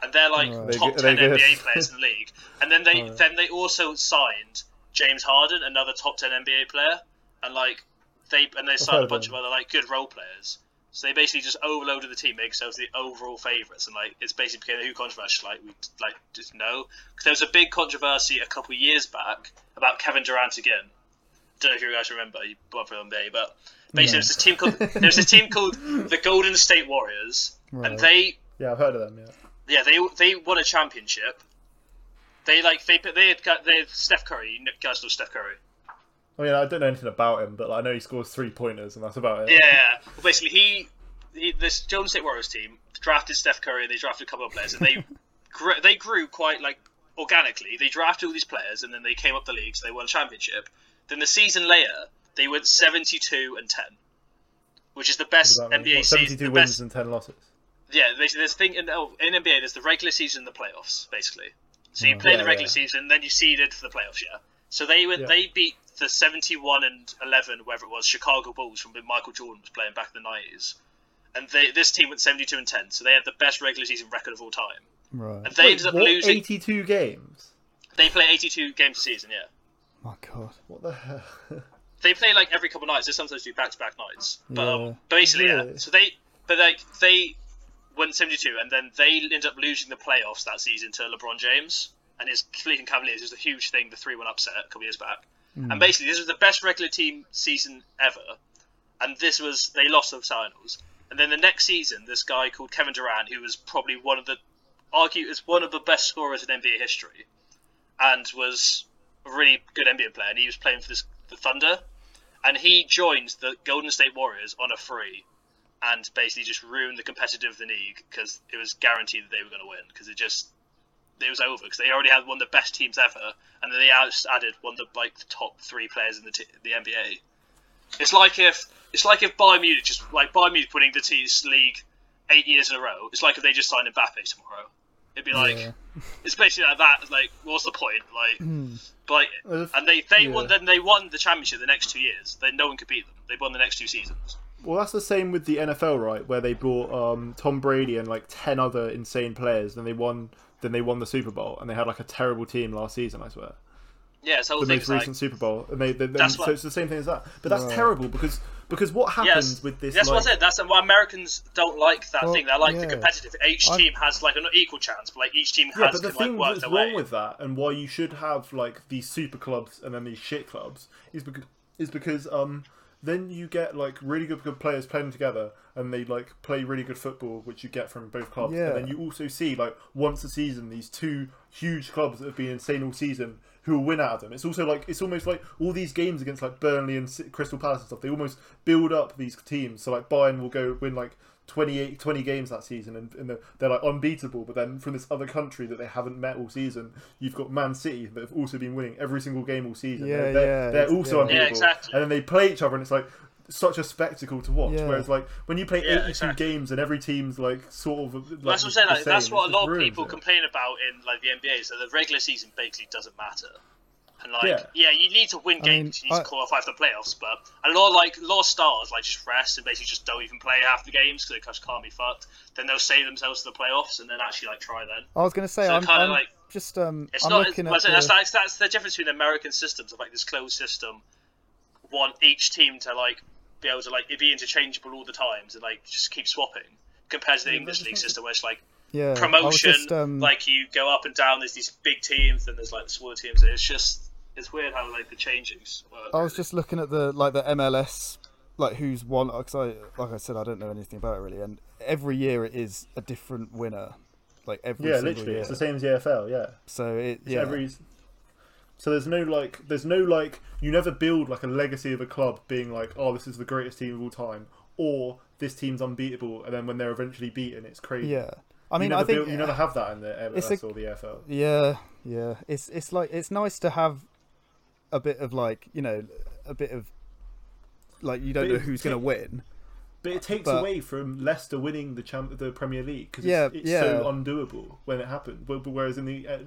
and they're like
Right.
Are they
top ten
they?
NBA players in the league. And then they
Alright.
then they also signed James Harden, another top ten NBA player, and like they and they signed a bunch of other like good role players. So they basically just overloaded the team, making themselves the overall favourites, and like it's basically became a who controversy. Like we like just know there was a big controversy a couple years back about Kevin Durant again. Don't know if you guys remember, you both from NBA, but basically there was this team called there was this team called the Golden State Warriors,
Right.
and they
Yeah, I've heard of them. Yeah.
yeah they they won a championship. They like they they had they had Steph Curry. You guys know Steph Curry.
Oh, I mean, I don't know anything about him, but like, I know he scores three pointers, and that's about it.
Yeah, yeah. Well, basically, he, he this Golden State Warriors team drafted Steph Curry. And they drafted a couple of players, and they grew, they grew quite like organically. They drafted all these players, and then they came up the leagues. They won a championship. Then the season later, they went seventy-two and ten, which is the best
What does that mean?
NBA
What,
season.
Seventy-two wins
best,
and ten losses.
yeah, basically, there's thing in, oh, in NBA. There's the regular season and the playoffs, basically. So you play
Yeah,
the regular
yeah.
season, then you seeded for the playoffs. Yeah. So they went.
Yeah.
They beat the 71 and 11, whatever it was, Chicago Bulls from when Michael Jordan was playing back in the 90s. And they, this team went 72 and 10, so they had the best regular season record of all time.
Right.
And they ended up
what,
losing.
Eighty-two games.
They play 82 games a season. Yeah.
My God.
What the hell?
They play like every couple of nights. They sometimes do back-to-back nights. But
Yeah.
um, basically, yeah. So they, but like they went 72, and then they ended up losing the playoffs that season to LeBron James and his Cleveland Cavaliers. It was a huge thing, the three-one upset a couple years back. Hmm. And basically, this was the best regular team season ever, and this was they lost the finals. And then the next season, this guy called Kevin Durant, who was probably one of the argue is one of the best scorers in NBA history, and was a really good NBA player, and he was playing for this the Thunder, and he joined the Golden State Warriors on a free, and basically just ruined the competitive of the league because it was guaranteed that they were going to win because it just it was over because they already had one of the best teams ever, and then they just added one of the like the top three players in the t- the NBA. It's like if it's like if Bayern Munich just like Bayern Munich winning the T's league eight years in a row. It's like if they just signed Mbappe tomorrow. It'd be like
Yeah.
it's basically like that. Like, what's the point? Like,
Hmm.
but like,
if-
and they they
yeah.
won. Then they won the championship the next two years. Then no one could beat them. They won the next two seasons.
Well, that's the same with the NFL, right? Where they brought um, Tom Brady and like ten other insane players, and they won. Then they won the Super Bowl, and they had like a terrible team last season. I swear,
Yeah, it's the whole
the
thing.
most
is, like,
recent Super Bowl, and they, they, they
That's
so
what-
it's the same thing as that. But that's
Right.
terrible because because what happens
yes,
with this?
that's
like,
what I said. That's why Americans don't like that
Well,
thing. They like the competitive. Each
I-
team has like an equal chance, but like each team
Yeah,
has
but the
can,
thing
work
that's wrong
way.
with that, and why you should have like these super clubs and then these shit clubs, is because is because um then you get like really good good players playing together, and they like play really good football, which you get from both clubs.
Yeah.
And then you also see like once a season these two huge clubs that have been insane all season who will win out of them. It's also like it's almost like all these games against like Burnley and Crystal Palace and stuff. They almost build up these teams. So like Bayern will go win like 28, 20 games that season, and, and they're, they're like unbeatable. But then from this other country that they haven't met all season, you've got Man City that have also been winning every single game all season.
Yeah,
they're, they're,
yeah,
they're also
yeah.
unbeatable.
Yeah, exactly.
And then they play each other, and it's like such a spectacle to watch.
Yeah.
Whereas like when you play
Yeah,
82
exactly.
games and every team's like sort of like,
Well, that's what I'm saying. Like, that's what a lot of people
it.
complain about in like the NBA. is that the regular season basically doesn't matter. And like,
Yeah.
yeah, you need to win
I mean,
games. you need
I-
to qualify for the playoffs. But a lot of like a lot of stars like just rest and basically just don't even play half the games because they just can't be fucked. Then they'll save themselves to the playoffs and then actually like try then.
I was going to say,
So
I'm,
kinda like-
just um,
It's
I'm
not.
looking
well,
at
that's,
the-
that's that's the difference between American systems of like this closed system. Want each team to like be able to like be interchangeable all the times and like just keep swapping compared to the
Yeah,
English league system where it's like
yeah,
promotion,
just, um,
like you go up and down. There's these big teams, and there's like the smaller teams. It's just it's weird how like the changings work.
I was just looking at the like the MLS, like who's won. Because I, like I said, I don't know anything about it really, and every year it is a different winner. Like every
Yeah, literally,
year.
it's the same as the AFL. Yeah.
So it
It's
yeah,
every so there's no like there's no like you never build like a legacy of a club being like oh this is the greatest team of all time or this team's unbeatable and then when they're eventually beaten it's crazy
yeah. I mean, I think
build, you never have that in the MLS
a-
or the AFL
Yeah, yeah. It's it's like it's nice to have a bit of like you know a bit of like you don't know who's going to win.
but it takes
But-
away from Leicester winning the champ the Premier League because
Yeah,
it's, it's
yeah.
so undoable when it happened whereas in the uh,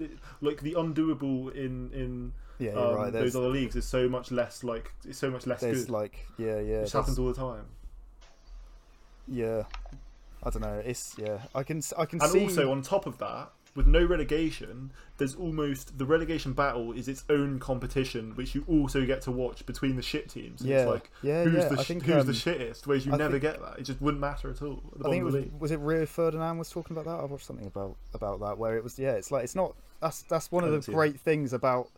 like the undoable in in
Yeah,
um,
right.
those other leagues is so much less like it's so much less good
like yeah yeah
it
there's-
happens all the time
yeah. I don't know. It's yeah. I can I can
And
see.
also on top of that, with no relegation, there's almost the relegation battle is its own competition, which you also get to watch between the shit teams. And
Yeah.
it's like
Yeah,
who's
yeah,
the sh-
think,
who's
um,
the shittest? Whereas you
I
never
think-
get that. It just wouldn't matter at all. At
I think it was
of the league.
was it Rio Ferdinand was talking about that. I watched something about about that where it was yeah. It's like it's not that's that's one of the great things about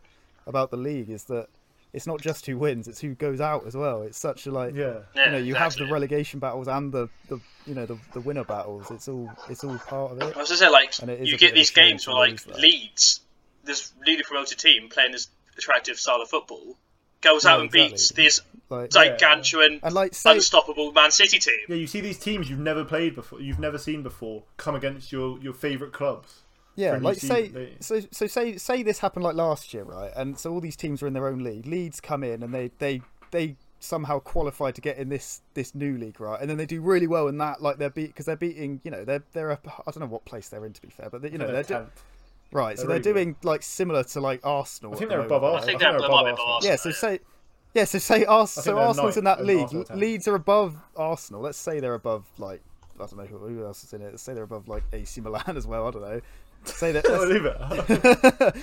about the league is that it's not just who wins; it's who goes out as well. It's such a like
Yeah.
Yeah,
you know you have the relegation battles and the, the you know the, the winner battles. It's all it's all part of it.
I was gonna say, like,
And it is
you get these games where, like,
lose that.
Leeds, this newly promoted team playing this attractive style of football, goes
Yeah,
out and beats this
Like
gigantuan,
and like say
unstoppable Man City team.
Yeah, you see these teams you've never played before, you've never seen before, come against your your favorite clubs.
Yeah,
for a
like say,
season, they-
so so say say this happened like last year, right? And so all these teams are in their own league. Leeds come in and they they they somehow qualify to get in this this new league, right? And then they do really well in that, like they're beat because they're beating, you know, they're they're up. I don't know what place they're in to be fair, but they, you know they're, do-
tenth.
right. So
they're
they're
really
doing like similar to like Arsenal.
I think they're above
moment,
us.
I think they're- they might be above Arsenal.
Yeah, so say. Yeah, so say Ars- so Arsenal's in that
and
league.
Arsenal.
Leeds are above Arsenal. Let's say they're above like I don't know who, who else is in it. Let's say they're above like AC Milan as well. I don't know. Say that. Let's-
leave it.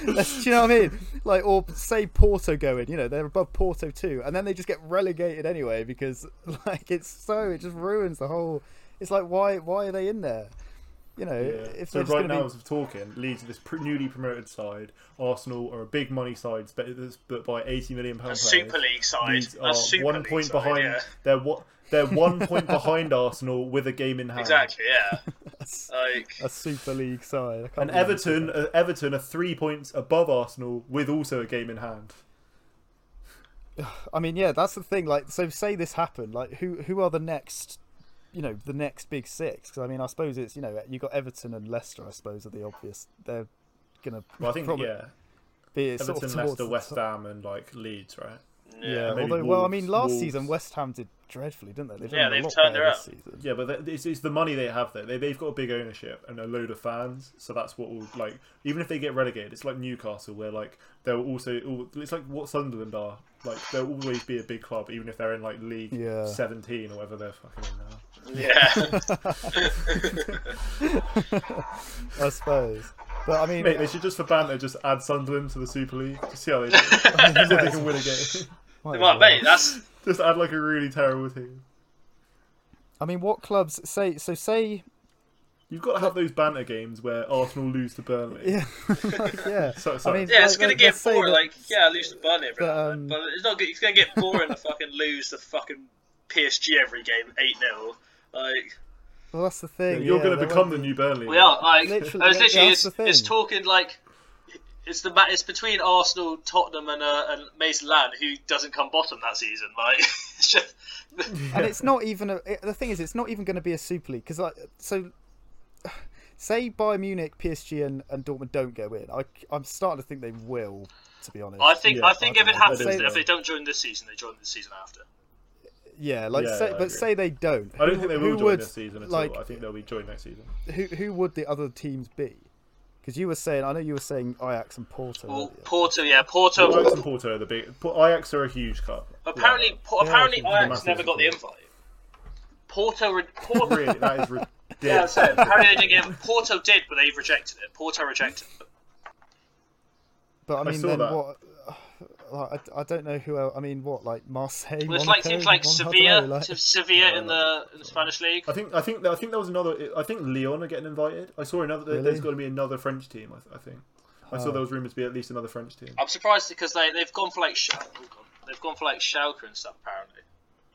That's, do you know what I mean? Like, or say Porto going. you know, they're above Porto too, and then they just get relegated anyway because, like, it's so it just ruins the whole. It's like, why, why are they in there? You know,
Yeah.
if
So
they're
right now,
be,
as of talking, Leeds are this pr- newly promoted side. Arsenal are a big money side, but but by eighty million
A
pounds.
Super League side.
Leeds
A
are
Super
one
League
point
side,
behind.
yeah.
They're what? They're one point behind Arsenal with a game in hand.
Exactly, yeah. like,
a Super League side.
And Everton, uh, Everton are three points above Arsenal with also a game in hand.
I mean, yeah, that's the thing. Like, so say this happened, like, who who are the next, you know, the next big six? Because I mean, I suppose it's you know, you got Everton and Leicester. I suppose are the obvious. They're gonna.
Well, I think
probably
yeah,
be sort of
Everton,
towards
Leicester, West. Ham, and like Leeds, right?
Yeah,
maybe
although, well, I mean, last
Wolves.
season West Ham did dreadfully, didn't they? They've
Yeah, they've
lot
turned
better
around.
season.
Yeah, but it's, it's the money they have there. They, they've got a big ownership and a load of fans, so that's what will like. Even if they get relegated, it's like Newcastle, where like they'll also. It's like what Sunderland are. Like they'll always be a big club, even if they're in like League
Yeah.
17 or whatever they're fucking in now.
yeah.
I suppose. But I mean,
Mate, they should just for banter just add Sunderland to the Super League. Just see how they do. see they can win a game.
might as
Well,
well.
mate, that's
Just add like a really terrible team.
I mean, what clubs say? So say,
You've got to have those banter games where Arsenal lose to Burnley.
yeah, like, yeah.
So,
I mean,
yeah. It's
like,
gonna
like,
get
let's
boring.
that-
Like, yeah, lose to Burnley every
But, um,
but it's not. good- It's gonna get boring to fucking lose to fucking PSG every game, eight 0 Like,
well, that's the thing.
You're
yeah,
going to become the new Burnley.
we are like.
Literally,
I was literally.
that's
It's,
the
it's talking like. It's the it's between Arsenal, Tottenham, and uh, and Mason Land who doesn't come bottom that season. Like, it's just
and it's not even a. It, the thing is, it's not even going to be a Super League because, like, so say Bayern Munich, PSG, and, and Dortmund don't go in. I, I'm starting to think they will. To be honest,
I think
Yeah,
I think
I
if it happens, if they don't join this season, they join the season after.
Yeah, like,
Yeah,
say,
I
but say they don't.
I don't
Who-
think they will join
would,
this season at
like,
all. I think they'll be joined next season.
Who who would the other teams be? Because you were saying, I know you were saying Ajax and Porto.
Well. Porto, yeah, Porto.
Ajax and Porto are the big. Ajax are a huge club.
Apparently, Po- apparently
I
Ajax never got the invite. Porto, re- Porto
Really, that is ridiculous.
yeah, so apparently they didn't get. Porto did, but they rejected it. Porto rejected it.
But I
I
mean,
saw
then
that.
what? Like, I, I don't know who else. I mean, what like Marseille?
Well, it's
Monaco,
seems like
Mon- I don't
Sevilla,
know, like-
to Sevilla
No,
in the in the Spanish league.
I think I think I think there was another. I think Lyon are getting invited. I saw another.
Really?
There's got to be another French team. I, I think. I saw
Oh.
there was rumours to be at least another French team.
I'm surprised because they they've gone for like Sch- oh, they've gone for like Schalke and stuff apparently.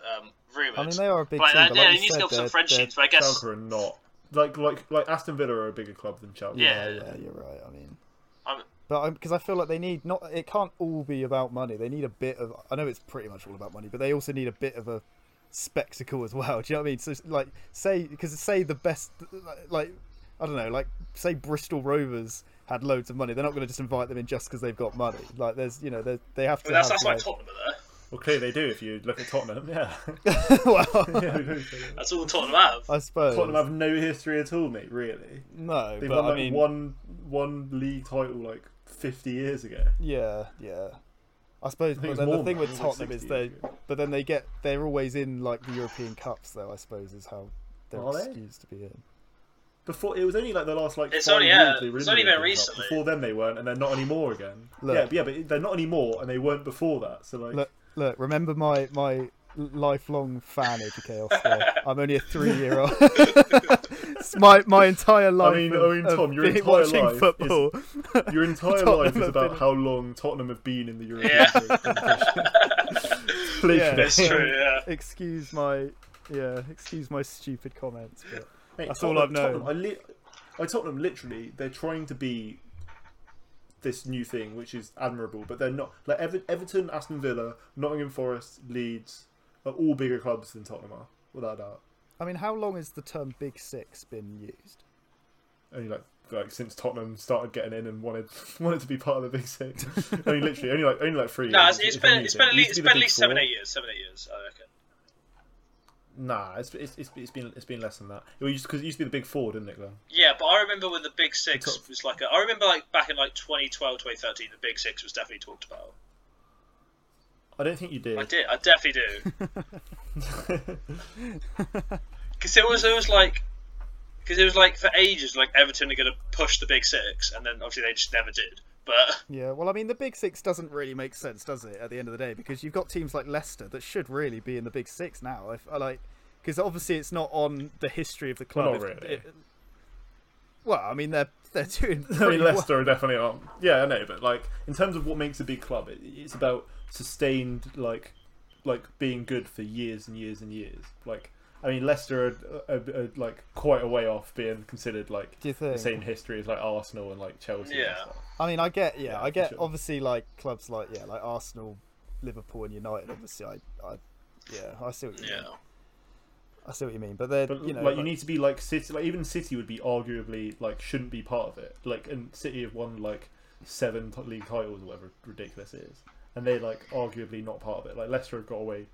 Um, rumored.
I mean, they are a big
But,
team.
uh,
but
yeah,
like you
need to
said,
go for some
they're-
French teams. But I guess
Schalke are not like like like Aston Villa are a bigger club than Schalke.
Yeah.
Yeah, yeah, you're right. I mean,
I'm-
but because I feel like they need not. It can't all be about money. They need a bit of. I know it's pretty much all about money, but they also need a bit of a spectacle as well. Do you know what I mean? So like, say because say the best, like I don't know, like say Bristol Rovers had loads of money. They're not going to just invite them in just because they've got money. Like there's, you know, they they have
I
to.
mean, that's
have,
that's why
like,
Tottenham there.
Well, clearly they do if you look at Tottenham. Yeah.
well,
yeah.
That's all Tottenham have.
I suppose.
Tottenham have no history at all, mate. Really.
no,
They've
but
won
I
like
mean,
one one league title like 50 years ago.
Yeah, yeah. I suppose,
think
but then the thing with
that, it
Tottenham is they,
ago.
but then they get, they're always in like the European Cups, though. I suppose is how they're
Are they?
to be in.
Before it was only like the last like
It's
five
only- yeah,
they were
it's
in
only been
European Cup.
recently.
Before then they weren't, and they're not anymore again.
Look.
yeah, but yeah, but they're not anymore, and they weren't before that. So like,
Look, look. Remember my my lifelong fan of Chaos. There. I'm only a three year old. it's my my entire life.
mean-
of,
I mean,
of
Tom, your
being-
entire
watching
life is-
football.
your entire
Tottenham
life is about
been-
how long Tottenham have been in the European
Yeah.
League competition. Please,
Yeah.
It's true, yeah.
excuse my yeah. Excuse my stupid comments. But
Mate,
That's all I've known.
Tottenham, I, li- I Tottenham literally they're trying to be this new thing, which is admirable, but they're not. Like Ever- Everton, Aston Villa, Nottingham Forest, Leeds are all bigger clubs than Tottenham are, without a doubt.
I mean, how long has the term "Big Six been used?
Only like like since Tottenham started getting in and wanted wanted to be part of the Big Six. I mean, literally only like only like three.
No,
years,
it's, it's
if
been it's been at
It
least
used
it's
to be
been at least seven eight years, seven eight years, I reckon.
Nah, it's, it's, it's, it's been it's been less than that. It used because it used to be the Big Four, didn't it, Glenn?
Yeah, but I remember when the Big Six
Top-
was like a, I remember like back in like 2012, 2013, the Big Six was definitely talked about.
I don't think you did.
I did, I definitely do. Because it was it was like because it was like for ages like Everton are going to push the Big Six, and then obviously they just never did. But
Yeah, well, I mean, the Big Six doesn't really make sense, does it? At the end of the day, because you've got teams like Leicester that should really be in the Big Six now. If I like, because obviously it's not on the history of the club.
not
If-
really.
it- well, I mean, they're they're doing.
I
pretty
mean,
well.
Leicester are definitely on. Yeah, I know, but like in terms of what makes a big club, it, it's about sustained like like being good for years and years and years. Like, I mean, Leicester are, are, are like quite a way off being considered like
Do you think?
the same history as like Arsenal and like Chelsea.
Yeah.
And stuff.
I mean, I get, yeah,
Yeah,
I get.
sure.
Obviously, like clubs like yeah, like Arsenal, Liverpool, and United. Obviously, I, I, yeah, I see what you
yeah,
mean. I see what you mean, but they're,
But
you know,
like you need to be like City. Like even City would be arguably like shouldn't be part of it. Like and City have won like seven league titles or whatever ridiculous it is, and they're like arguably not part of it. Like Leicester have got a way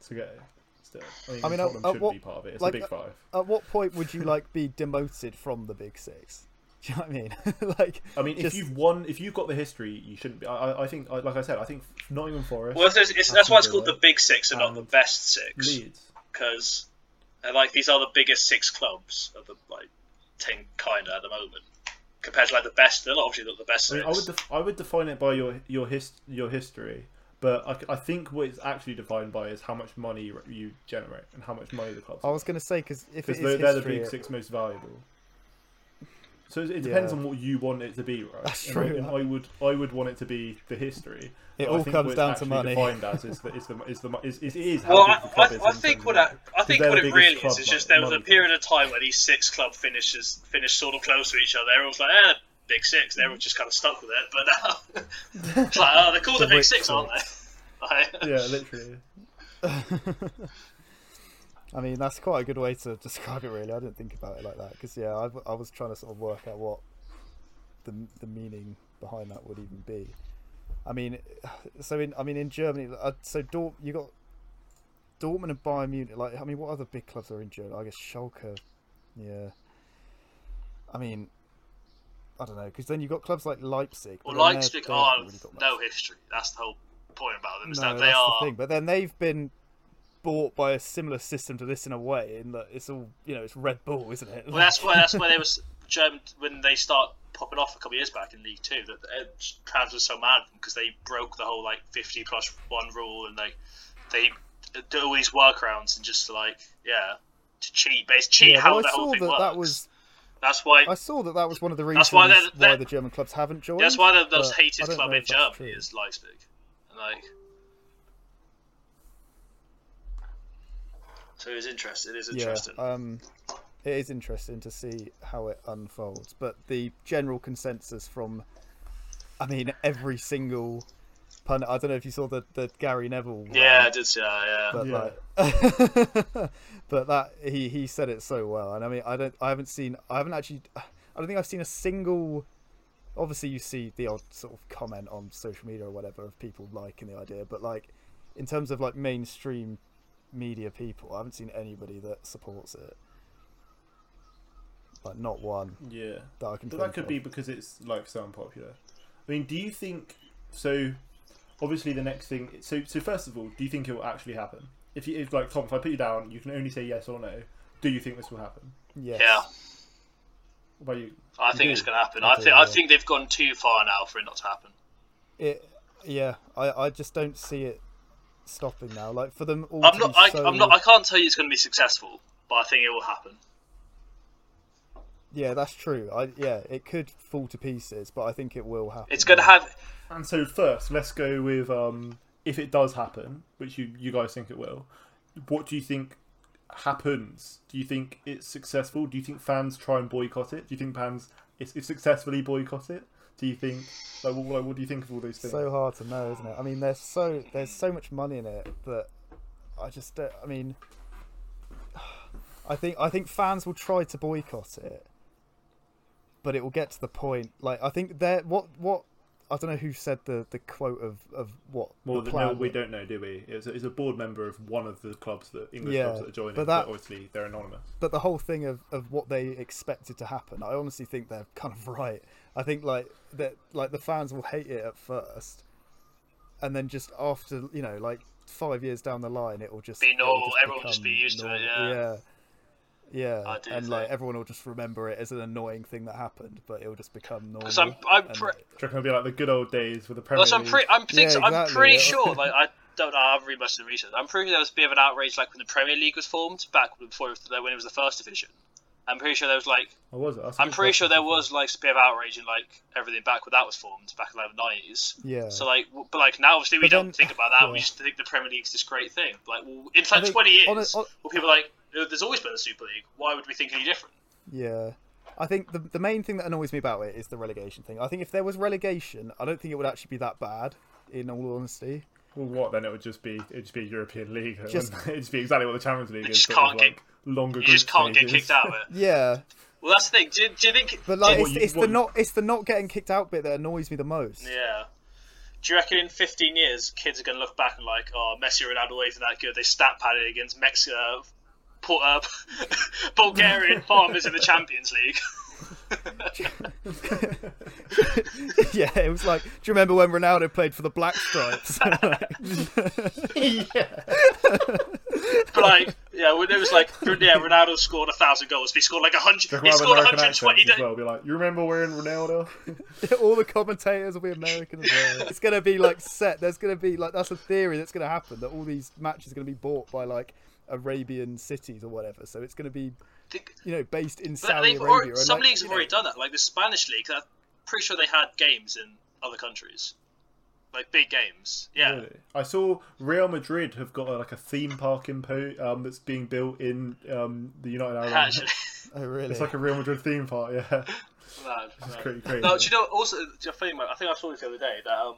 to get it still. I mean,
I mean,
Tottenham
at
should
what-
be part of it. It's
like,
a big
uh,
five.
At what point would you like be demoted from the Big Six? Do you know what I mean? like,
I mean,
just-
if you've won, if you've got the history, you shouldn't be. I, I- I think, I- like I said, I think Nottingham Forest,
well, it's, it's, that's why it's called
Villa
the Big Six and not the Best Six,
Leeds.
because like these are the biggest six clubs of the like thing kind of at the moment. Compared to like the best, they're obviously not the best
I mean, I would, def- I would define it by your your his, your history, but I, I think what it's actually defined by is how much money you- you generate and how much money the clubs.
I was going to say because if it
because
is
they're, they're the big six most valuable. So it it depends
Yeah.
on what you want it to be, right?
That's true.
I, and I would, I would want it to be the history.
It all comes down to
actually
money.
Defined as is the is the is the is, is, is how
Well, I,
the club is
I, I think what I. I think what it really is is just there was a period of time where these six club finishes finished sort of close to each other. Everyone's like, eh, big six. And everyone just kind of stuck with it. But now it's like, oh, they're called the,
The
big six, aren't they? Like,
Yeah, literally.
I mean, that's quite a good way to describe it. Really, I didn't think about it like that because yeah, I, I was trying to sort of work out what the the meaning behind that would even be. I mean, so in I mean in Germany, uh, so Dort, you got Dortmund and Bayern Munich. Like, I mean, what other big clubs are in Germany? I guess Schalke. Yeah. I mean, I don't know because then you have got clubs like Leipzig. but
well, Leipzig are
really
no history. That's the whole point about them. Is
No,
that they
that's
are.
the thing. But then they've been bought by a similar system to this in a way, in that it's all you know, it's Red Bull, isn't it?
Well, that's why that's why they was German when they start popping off a couple of years back in League Two. That the uh, fans were so mad because they broke the whole like fifty plus one rule and they they do all these workarounds and just like yeah to cheat, basically cheat
yeah,
how
I
whole
saw
thing
that
works.
that was.
That's why
I saw that that was one of the reasons
That's why they're- they're-
the German clubs haven't joined.
that's why the most hated club in Germany
true.
is Leipzig. Like so, it's interesting. It is interesting.
Yeah, um, it is interesting to see how it unfolds. But the general consensus from, I mean, every single pun. I don't know if you saw the the Gary Neville. one.
yeah, I did see that. Yeah.
but
Yeah.
like but that he he said it so well and i mean i don't i haven't seen i haven't actually i don't think i've seen a single obviously you see the odd sort of comment on social media or whatever of people liking the idea but like in terms of like mainstream media people i haven't seen anybody that supports it like not one
Yeah.
that i can
But
think
that could
of.
be because it's like so unpopular. I mean, do you think so? Obviously, the next thing. So, so first of all, do you think it will actually happen? If you, if like Tom, if I put you down, you can only say yes or no. Do you think this will happen?
Yes.
Yeah,
What about you?
I think
do?
it's going to happen.
I
I,
do,
think I think they've gone too far now for it not to happen.
It. Yeah. I. I just don't see it stopping now. Like for them all.
I'm not. I,
so...
I'm not. I can't tell you it's going to be successful, but I think it will happen.
Yeah, that's true. I. Yeah, it could fall to pieces, but I think it will happen.
It's going to have.
And so first, let's go with um, if it does happen, which you you guys think it will. What do you think happens? Do you think it's successful? Do you think fans try and boycott it? Do you think fans it's, it's successfully boycott it? Do you think like what, like, what do you think of all those things?
so hard to know, isn't it? I mean, there's so there's so much money in it that I just don't. I mean, I think I think fans will try to boycott it, but it will get to the point. Like I think there, what what I don't know who said the the quote of of what
well,
the
no,
plan.
we don't know, do we? It's a, it's a board member of one of the clubs that English
Yeah,
clubs that are joining,
but
but, obviously they're anonymous.
but the whole thing of, of what they expected to happen, I honestly think they're kind of right. I think like that like the fans will hate it at first, and then just after you know like five years down the line, it will just
Be
it'll
normal, everyone will just be used to it, yeah.
yeah,
I
yeah,
do
and like
think-
everyone will just remember it as an annoying thing that happened, but it will just become normal.
Because I'm. I'm.
and-
Pre-
Do you reckon it'll be like the good old days with the Premier
Plus, I'm
League?
pretty. I'm, think,
Yeah,
I'm pretty
yeah.
sure. Like I don't know. I haven't really much of the research. I'm pretty sure there was a bit of an outrage like when the Premier League was formed back before it was- when it was the first division. I'm pretty sure there was like.
Or was it? That's a
I'm pretty sure there was like a bit of outrage and like everything back when that was formed back in the 90s.
yeah,
So like, but like now obviously we
But
don't
then-
think about that. We just think the Premier League's this great thing. Like, well, in like
think
20 years,
on a- on-
well, people are like, "Oh, there's always been a Super League. Why would we think any different?
Yeah. I think the the main thing that annoys me about it is the relegation thing. I think if there was relegation, I don't think it would actually be that bad. In all honesty,
Well, what then? It would just be it'd just be European League.
Just-
Just it'd just be exactly what the Champions League is.
just
but
can't
with, like, longer.
You just can't get kicked out of it."
yeah,
Well, that's the thing. Do, do you think?
but like it's,
you-
it's the
what-
not it's the not getting kicked out bit that annoys me the most.
Yeah. Do you reckon in 15 years, kids are going to look back and like, oh, Messi and Ronaldo isn't that good? They stat padded against Mexico, uh, Port, uh, Bulgarian farmers in the Champions League.
yeah, it was like, do you remember when Ronaldo played for the Black Stripes?
yeah.
but like, yeah, when it was like, yeah, Ronaldo scored a thousand goals. He scored like a hundred. He scored
we'll American
120.
accents as
da-
well? Be like, you remember wearing Ronaldo?
all the commentators will be American as well. It's gonna be like set. There's gonna be like that's a theory that's gonna happen that all these matches are gonna be bought by like Arabian cities or whatever. So it's gonna be you know based in
But
Saudi Arabia.
already, some
like,
leagues have
know-
already done that. Like the Spanish league, I'm pretty sure they had games in other countries, like big games. Yeah.
Really? I saw Real Madrid have got uh, like a theme park in Po um, that's being built in um, the United Arab. Emirates.
Actually,
Oh really?
It's like a Real Madrid theme park. Yeah,
no,
it's
no.
pretty crazy.
No, do you know also? do think, I think I saw this the other day that um,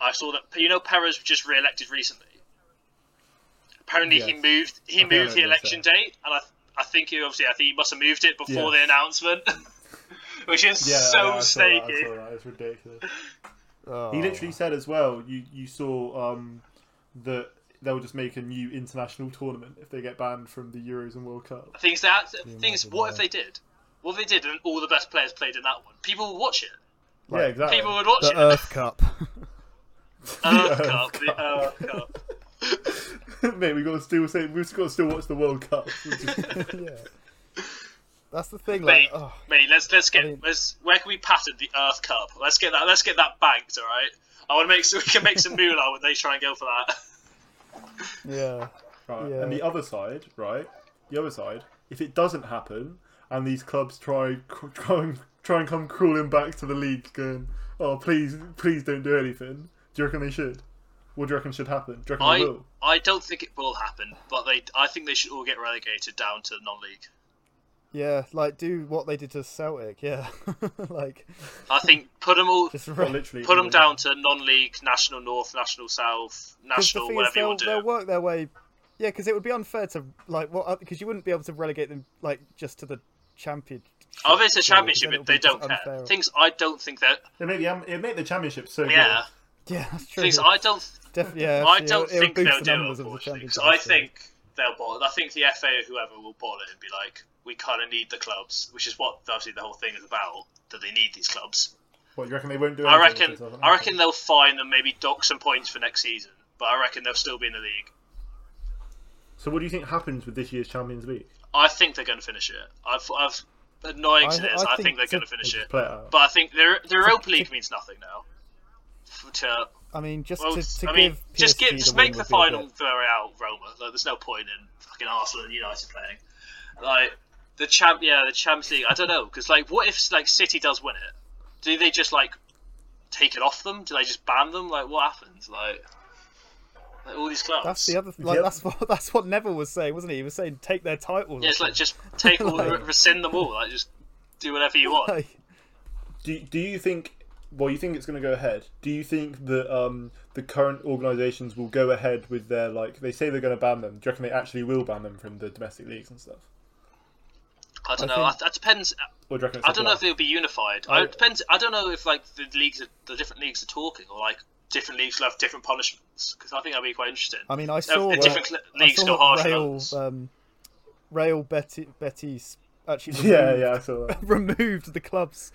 I saw that you know Perez was just re-elected recently. Apparently, he moved. He
I
moved the election
yeah.
date, and I, I think he obviously I think he must have moved it before
Yeah.
the announcement, which is
yeah,
so
yeah, I saw that, I
snaky.
It's ridiculous.
Oh.
He literally said as well. You you saw um, that they'll just make a new international tournament if they get banned from the Euros and World Cup.
Things that
you
things. What
that?
if they did? What if they did, and all the best players played in that one? People would watch it.
yeah, exactly.
People would watch
the
it.
Earth Cup.
Earth
Earth
Cup, the Earth Cup.
Mate, we got to still say we've got to still watch the World Cup.
yeah. That's the thing.
Mate,
oh,
mate, let's let's get
I mean-
let's where can we patent the Earth Cup? Let's get that let's get that banked, all right? I want to make so we can make some moolah when they try and go for that.
yeah.
Right.
Yeah.
And the other side, right? The other side, if it doesn't happen and these clubs try try and try and come crawling back to the league, going, "Oh, please, please don't do anything." Do you reckon they should? What do you reckon should happen? Do you reckon they
I
will?
I don't think it will happen, but they I think they should all get relegated down to non-league.
Yeah, like do what they did to Celtic. Yeah, like
I think put them all
just re-
literally,
put them
yeah.
down to non-league, national north, national south, national
thing is,
whatever you
they'll,
want to
they'll work their way. Yeah, because it would be unfair to like what uh, because you wouldn't be able to relegate them like just to the championship.
Oh, if it's a championship,
then
they don't care. Things I don't think that.
It make the am- um, it make the championship so
Yeah,
Yeah, that's true.
things I don't
Def- yeah,
I don't
it'll
think
boost
they'll
the
do it,
numbers of the
unfortunately. 'cause
championship.
I think they'll bottle. I think the FA or whoever will bottle it and be like, we kind of need the clubs, which is what obviously the whole thing is about. That they need these clubs.
What you reckon they won't do?
I reckon.
it
I reckon they'll fine them, maybe dock some points for next season. But I reckon they'll still be in the league.
So what do you think happens with this year's Champions League?
I think they're going to finish it. I've, I've annoying
I-
as it is,
I
I,
think
think they're going to finish it.
play it out.
But I think the the Europa League means nothing now. F- To,
I mean, just
well,
to, to
I mean,
give
just
PSG
give, just make the
would be a
final
bit-
out Roma. Like, there's no point in fucking Arsenal and United playing. Like the champ, yeah, the Champions League. I don't know because like, what if like City does win it? Do they just like take it off them? Do they just ban them? Like, what happens? Like, like all these clubs.
That's the other. Like
Yep.
that's what that's what Neville was saying, wasn't he? He was saying take their titles.
Yeah, it's like just take all,
Like-
rescind them all. Like, just do whatever you want.
Like,
Do Do you think? Well, you think it's going to go ahead. Do you think that um, the current organisations will go ahead with their like? They say they're going to ban them. Do you reckon they actually will ban them from the domestic leagues and stuff?
I don't
I
know.
think-
That depends.
Or do you reckon it's
I
a
don't know if they'll be unified.
I-
I, it depends. I don't know if like the leagues, are, the different leagues are talking, or like different leagues will have different punishments. Because I think that'd be quite interesting.
I mean, I saw
the
that,
different cl- leagues
saw
got harsh
that um, Real Betis, Betis actually
Yeah,
removed,
yeah, I saw that.
removed the clubs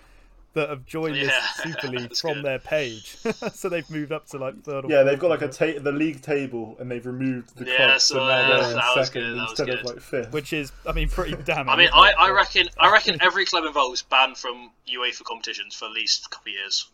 that have joined
Yeah,
this Super League from
good.
their page, so they've moved up to like third. Or
Yeah, they've got like a ta- the league table, and they've removed the
Yeah,
clubs,
so,
so now
yeah,
they're uh, in
that was
second
good,
instead of like fifth.
which is, I mean, pretty damning.
I mean, I. I reckon I reckon every club involved is banned from UEFA competitions for at least a couple of years.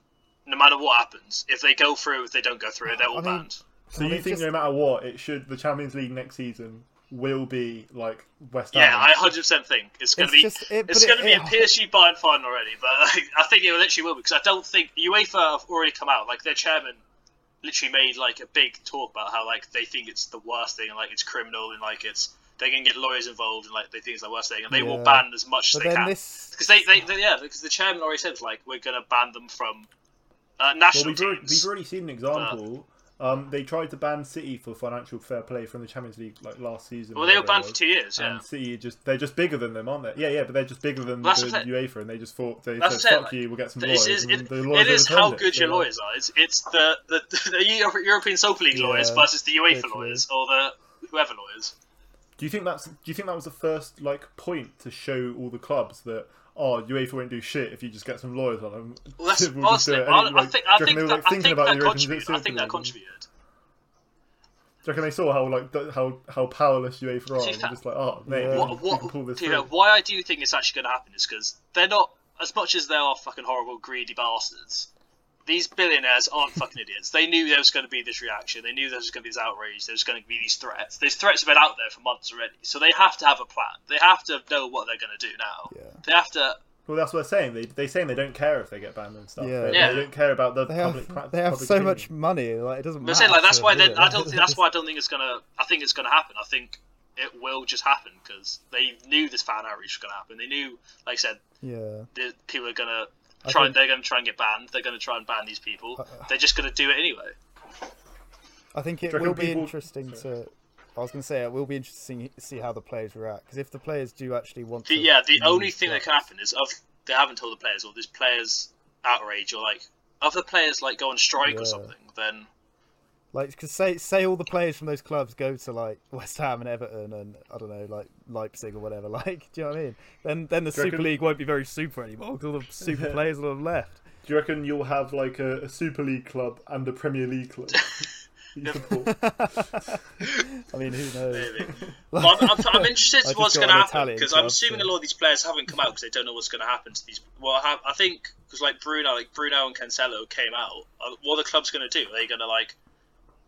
No matter what happens, if they go through, if they don't go through, they're all
I mean,
banned.
so
well,
you think
just-
no matter what, it should the Champions League next season will be like West Ham?
Yeah, I hundred percent think it's going to be.
just- it-
it's going
it-
to be a
it-
PSG Bayern final already, but like, I think it literally will because I don't think UEFA have already come out. Like their chairman literally made like a big talk about how like they think it's the worst thing and like it's criminal and like it's they're going to get lawyers involved and like they think it's the worst thing and they will ban as much as
But
they
then
can
this,
because they, they, they yeah because the chairman already said like we're going to ban them from uh,
Well,
national
we've already,
teams.
we've already seen an example. Um, they tried to ban City for financial fair play from the Champions League like last season.
well, they were banned for two years. Yeah,
And City just they're just bigger than them, aren't they? Yeah, yeah, but they're just bigger than the UEFA, and they just thought they
That's
said, "Fuck
saying,
you, we'll get some lawyers." and
it,
the lawyers
it is how good your
like-
lawyers are. It's, it's the, the, the Euro- European Super League
Yeah,
lawyers versus the UEFA lawyers or the whoever lawyers.
Do you think that's? Do you think that was the first like point to show all the clubs that oh UEFA won't do shit if you just get some lawyers on them?
Well, that's
We'll just do
honestly,
it.
I, I think I think
they were,
that,
like,
I think
about
that
the European
contributed. I think that contributed.
Do you reckon they saw how like th- how how powerless UEFA are?
See,
and
that-
just like oh mate,
Yeah.
we,
What,
can,
what,
can pull this
you know,
through.
why I do think it's actually going to happen is because they're not as much as they are fucking horrible, greedy bastards. These billionaires aren't fucking idiots. They knew there was going to be this reaction. They knew there was going to be this outrage. There was going to be these threats. These threats have been out there for months already. So they have to have a plan. They have to know what they're going to do now.
Yeah.
They have to.
Well, that's what they're saying. They they saying they don't care if they get banned and stuff.
Yeah.
They,
Yeah.
they don't care about the
they
public.
have
pra-
they have
public
so
opinion.
much money, like it doesn't
I'm
matter.
saying like that's why they, I don't think that's why I don't think it's gonna. I think it's gonna happen. I think it will just happen because they knew this fan outreach was gonna happen. They knew, like I said,
Yeah,
the people are gonna
I
try.
think-
They're gonna try and get banned. They're gonna try and ban these people.
Uh,
They're just gonna do it anyway.
I think it
Do you reckon
will be
people-
interesting to. I was going to say it will be interesting to see how the players react because if the players do actually want
The,
to,
yeah, the only
use
thing that can happen is of they haven't told the players or this players outrage or like other players like go on strike or something. Then
Like, because say say all the players from those clubs go to like West Ham and Everton and I don't know, like Leipzig or whatever. Like, do you know what I mean? Then then the Super
reckon-
League won't be very super anymore. 'cause all the super players will have left.
Do you reckon you'll have like a, a Super League club and a Premier League club? that you support?
I mean, who knows?
maybe. But I'm, I'm, I'm interested
I
to
just
going to happen because I'm assuming
so-
a lot of these players haven't come out because they don't know what's going to happen to these. Well, I, have, I think because like Bruno, like Bruno and Cancelo came out. uh, What are the clubs going to do? Are they going to like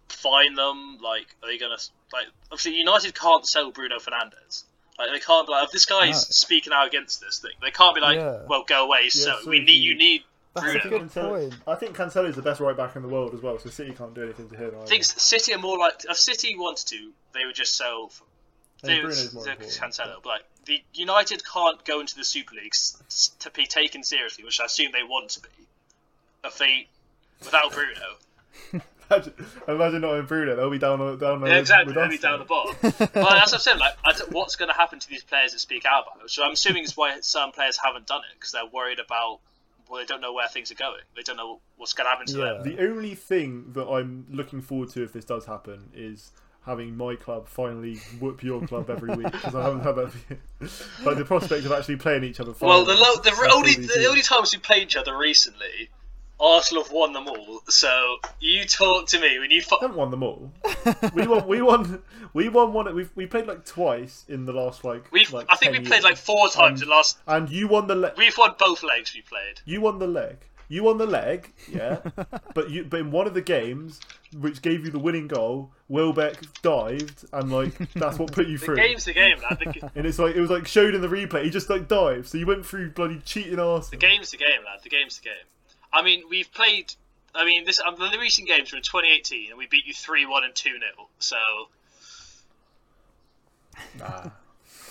fine them? Like, are they going to like? Obviously, United can't sell Bruno Fernandes. Like, they can't be like if this guy's
No.
speaking out against this thing. They can't be like,
Yeah.
well, go away. so
so
we need
you-
you need.
That's a good point.
I think Cancelo is the best right back in the world as well, so City can't do anything to him.
I think City are more like if City wanted to, they would just sell.
I
They would
Bruno's more
the. Cancelo, but like the United can't go into the Super League s- s- to be taken seriously, which I assume they want to be. If they without Bruno,
Imagine, imagine not in Bruno, they'll be down on- down.
yeah, exactly, they'll be down the bottom. well, that's what I'm saying. Like, I don't- what's going to happen to these players that speak out about it? So I'm assuming it's why some players haven't done it because they're worried about. Well, they don't know where things are going. They don't know what's going to happen to
Yeah.
them.
The only thing that I'm looking forward to if this does happen is having my club finally whoop your club every week because I haven't had that. like the prospect of actually playing each other.
Well, the, lo- the
after
only the only times we played each other recently Arsenal have won them all. So you talk to me when you. Fu-
haven't won them all. we won. We won. We won one. We we played like twice in the last like.
We've.
like,
I think we played
years.
like four times
Um,
in last.
And you won the leg.
We've won both legs we played.
You won the leg. You won the leg. Yeah. but you. But in one of the games, which gave you the winning goal, Welbeck dived, and like that's what put you through.
The game's the game, lad. The, g-
And it's like it was like showed in the replay. He just like dived, so you went through bloody cheating arse.
the game's the game, lad. The game's the game. I mean, we've played. I mean, this um, the recent games were in 2018, and we beat you three one and two 0 So
Nah.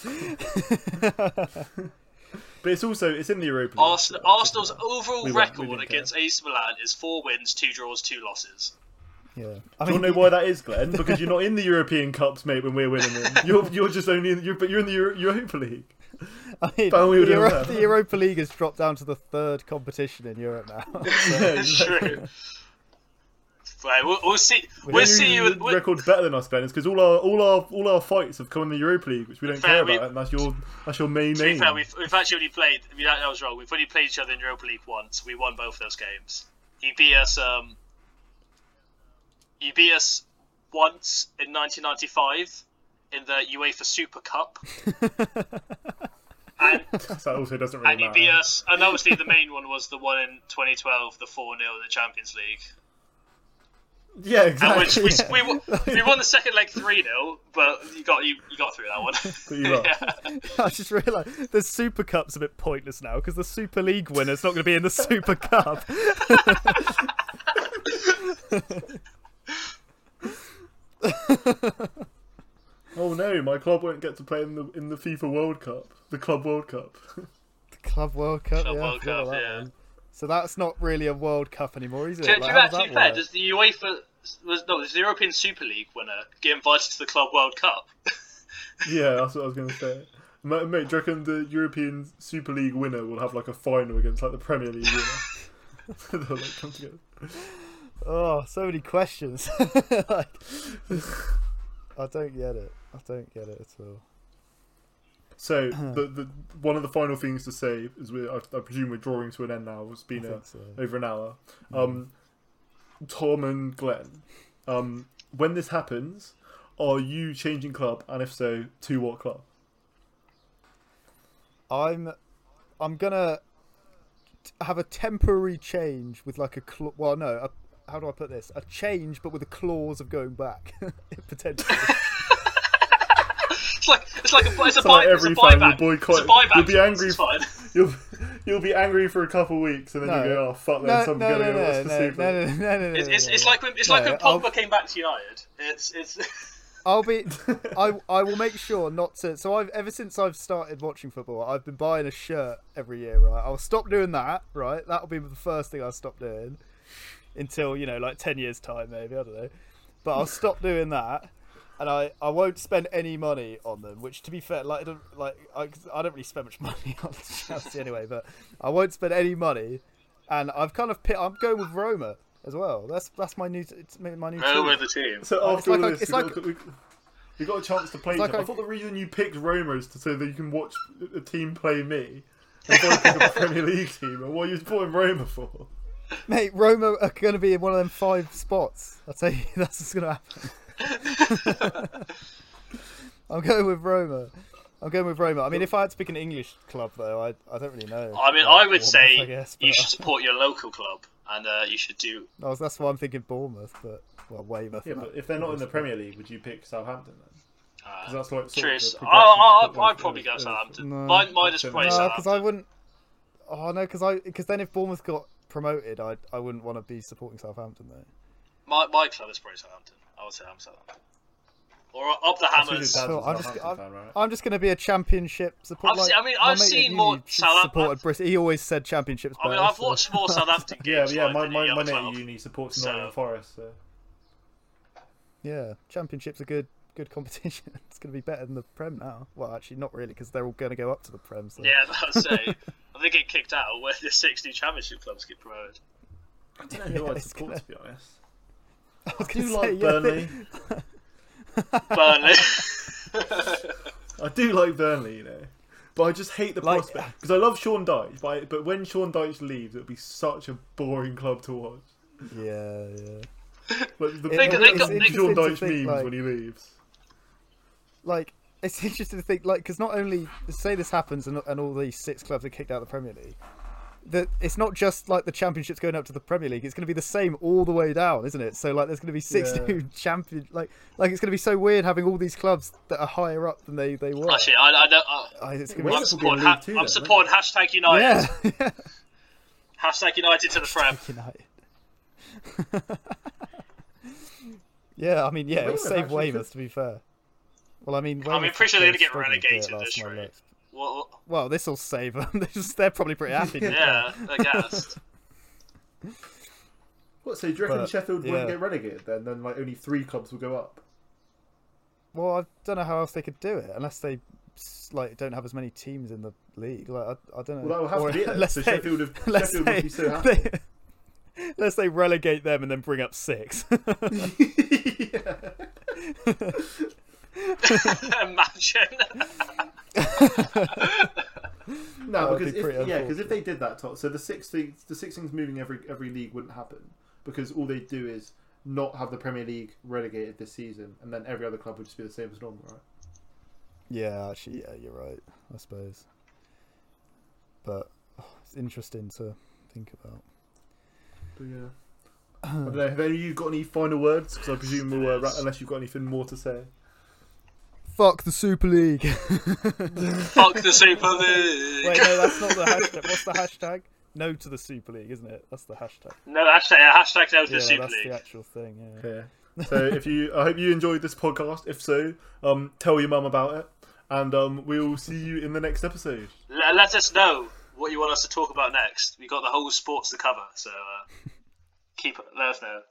but it's also it's in the Europa League.
Arsenal,
so
Arsenal's overall
We won't- we
record
didn't
against AC Milan is four wins, two draws, two losses.
Yeah. I
Do you
mean,
know why that is, Glenn? Because you're not in the European Cups, mate. When we're winning them, you're you're just only in, you're but you're in the Euro- Europa League.
I mean,
we
the, Euro-
well.
the Europa League has dropped down to the third competition in Europe now.
It's true. Right, we'll, we'll see. We'll
Your
see you. We'll,
record's better than us, Glenn. It's because all our all our all our fights have come in the Europa League, which we don't
Fair,
care
we-
about, and that's your that's your main
to be
aim.
fair, we've, we've actually only played. I mean, that, that was wrong. We've only played each other in Europa League once. We won both those games. You beat us. Um, you beat us once in 1995 in the UEFA Super Cup, and,
that also doesn't really
and
matter.
us. And obviously, the main one was the one in 2012, the 4 0 in the Champions League.
Yeah, exactly.
we, we, won- we won the second leg 3 0, but you got you, you got through that one.
But you lost.
yeah.
I just realised the Super Cup's a bit pointless now because the Super League winner's not going to be in the Super Cup.
Oh no, my club won't get to play in the in the FIFA World Cup, the Club World Cup.
The Club World Cup,
Club
yeah.
World Cup,
that
yeah.
one. So that's not really a World Cup anymore, is it?
To, to,
Like,
be
how does that
fair,
work?
does the UEFA was no, does the European Super League winner get invited to the Club World Cup?
yeah, that's what I was going to say. Ma- Mate, do you reckon the European Super League winner will have like a final against like the Premier League winner? They'll like come together.
Oh, so many questions. like, I don't get it. I don't get it at all.
So the, the one of the final things to say is we I, I presume we're drawing to an end now. It's been a,
so.
over an hour. Um, Tom and Glenn, um, when this happens, are you changing club, and if so, to what club?
I'm, I'm gonna have a temporary change with like a cl- well, no, a, how do I put this? A change, but with a clause of going back potentially.
It's like it's like a it's a, buy,
like,
it's a
every fan will
buyback.
boycott.
It's a buyback.
You'll be angry.
It's fine.
You'll you'll be angry for a couple of weeks, and then
No.
you go, "Oh fuck,
no,
then
no,
I'm
no,
gonna
no,
go
no,
watch
no,
the
no,
Super."
no, no, no, no,
It's, it's,
no,
it's
no.
like when it's
No,
like when
I'll-
Pogba came back to United. It's it's
I'll be. I I will make sure not to. So I've ever since I've started watching football, I've been buying a shirt every year. Right, I'll stop doing that. Right, that'll be the first thing I'll stop doing until you know, like ten years time, maybe I don't know. But I'll stop doing that, and I, I won't spend any money on them. Which, to be fair, like I don't like I, 'cause I don't really spend much money on Chelsea anyway. But I won't spend any money, and I've kind of pit, I'm going with Roma as well. That's that's my new it's my new
oh,
team.
we're the team.
So
It's
after
like
all
I-
this,
it's
we
like-
got, we, we got a chance to play.
It's like.
I
I-
thought the reason you picked Roma is to say that you can watch a team play me. And I pick a Premier League team, and what are you supporting Roma for?
Mate, Roma are going to be in one of them five spots. I'll tell you, that's what's going to happen. I'm going with Roma. I'm going with Roma. I mean, if I had to pick an English club, though, I, I don't really know.
I mean, I would
Bournemouth,
say
I guess,
you should support your local club, and uh, you should do.
I was- that's why I'm thinking Bournemouth, but well, Weymouth.
Yeah, but if they're not in the Premier League, would you pick Southampton then?
Uh,
'Cause that's like sort of the
I, I, I, I'd probably go
of-
Southampton.
No.
Mine, mine is
No,
probably
no, because I wouldn't. Oh no, because I because then if Bournemouth got promoted, I I wouldn't want to be supporting Southampton though.
My, my club is probably Southampton. I would say I'm Southampton. Or up the Hammers.
your dad's a
Cool, I'm just-
Southampton
I'm-
fan, right?
I'm just going to be a championship supporter.
I've
like,
I mean, I've
mate at
seen
uni
more Southampton-
supported Bristol. He always said championships.
I mean, I've
so-
watched more Southampton
Yeah,
games.
yeah.
like,
My
than
my,
any
my
other
mate at uni supports
So-
Nottingham Forest. So.
Yeah, championships are good. Good competition. It's going to be better than the Prem now. Well, actually, not really, because they're all going to go up to the Prem. So.
Yeah, I'd say. I think it kicked out where the six new championship clubs get promoted.
I don't know who I'd
it's
support
gonna-
to be honest.
I was
I
gonna
do
say,
like
yeah,
Burnley.
Burnley.
I do like Burnley, you know, But I just hate the
Like-
prospect because I love Sean Dyche, but I, but when Sean Dyche leaves, it'll be such a boring club to watch.
Yeah, yeah.
Like the
It-
They-
the
they
the
got-
Sean
they-
interesting to
Dyche
think,
memes
like-
when he leaves.
like it's interesting to think like because not only say this happens and, and all these six clubs are kicked out of the Premier League, that it's not just like the championships going up to the Premier League. It's going to be the same all the way down, isn't it? So like there's going to be six
Yeah.
new champion like like it's going to be so weird having all these clubs that are higher up than they they were.
Actually, I, I don't. I,
I- it's
Wait,
going
I'm
Wales
to
will be in
supporting, ha-
Two
I'm
then,
supporting hashtag United.
yeah.
Hashtag United to the Prem.
United. yeah, I mean, yeah, it'll
Weymouth
save
actually
Weymouth to be fair. Well, I mean,
I mean, pretty sure they're gonna get
struggled a bit
relegated this
time I
rate.
looked.
What,
Well, this will save them. They're, just, they're probably pretty happy. to be fair.
yeah, I guess.
What? So do you reckon
But,
Sheffield
yeah.
won't get relegated then? Then like only three clubs will go up.
Well, I don't know how else they could do it unless they like don't have as many teams in the league. Like I, I don't know.
Well, that will have
Or
to be it. then.
unless
So
they-
Sheffield, have,
unless
Sheffield
they-
would be so happy.
they- Unless they relegate them and then bring up six.
Imagine.
No,
That
because
be
if, yeah, because if they did that, Todd, so the six things, the six things moving every every league wouldn't happen because all they'd do is not have the Premier League relegated this season, and then every other club would just be the same as normal, right?
yeah, actually, yeah, you're right. I suppose. But oh, it's interesting to think about.
But yeah. I don't know. Have any of you got any final words? Because I presume we'll, uh, ra- unless you've got anything more to say.
Fuck the Super League.
Fuck the Super League.
Wait, no, that's not the hashtag. What's the hashtag? No to the Super League, isn't it? That's the hashtag.
No, hashtag, hashtag no to
Yeah,
the Super
that's
League.
the actual thing. Yeah.
Okay. So if you, I hope you enjoyed this podcast. If so, um, tell your mum about it, and um, we'll see you in the next episode.
Let, let us know what you want us to talk about next. We got the whole sports to cover, so uh, keep let us know.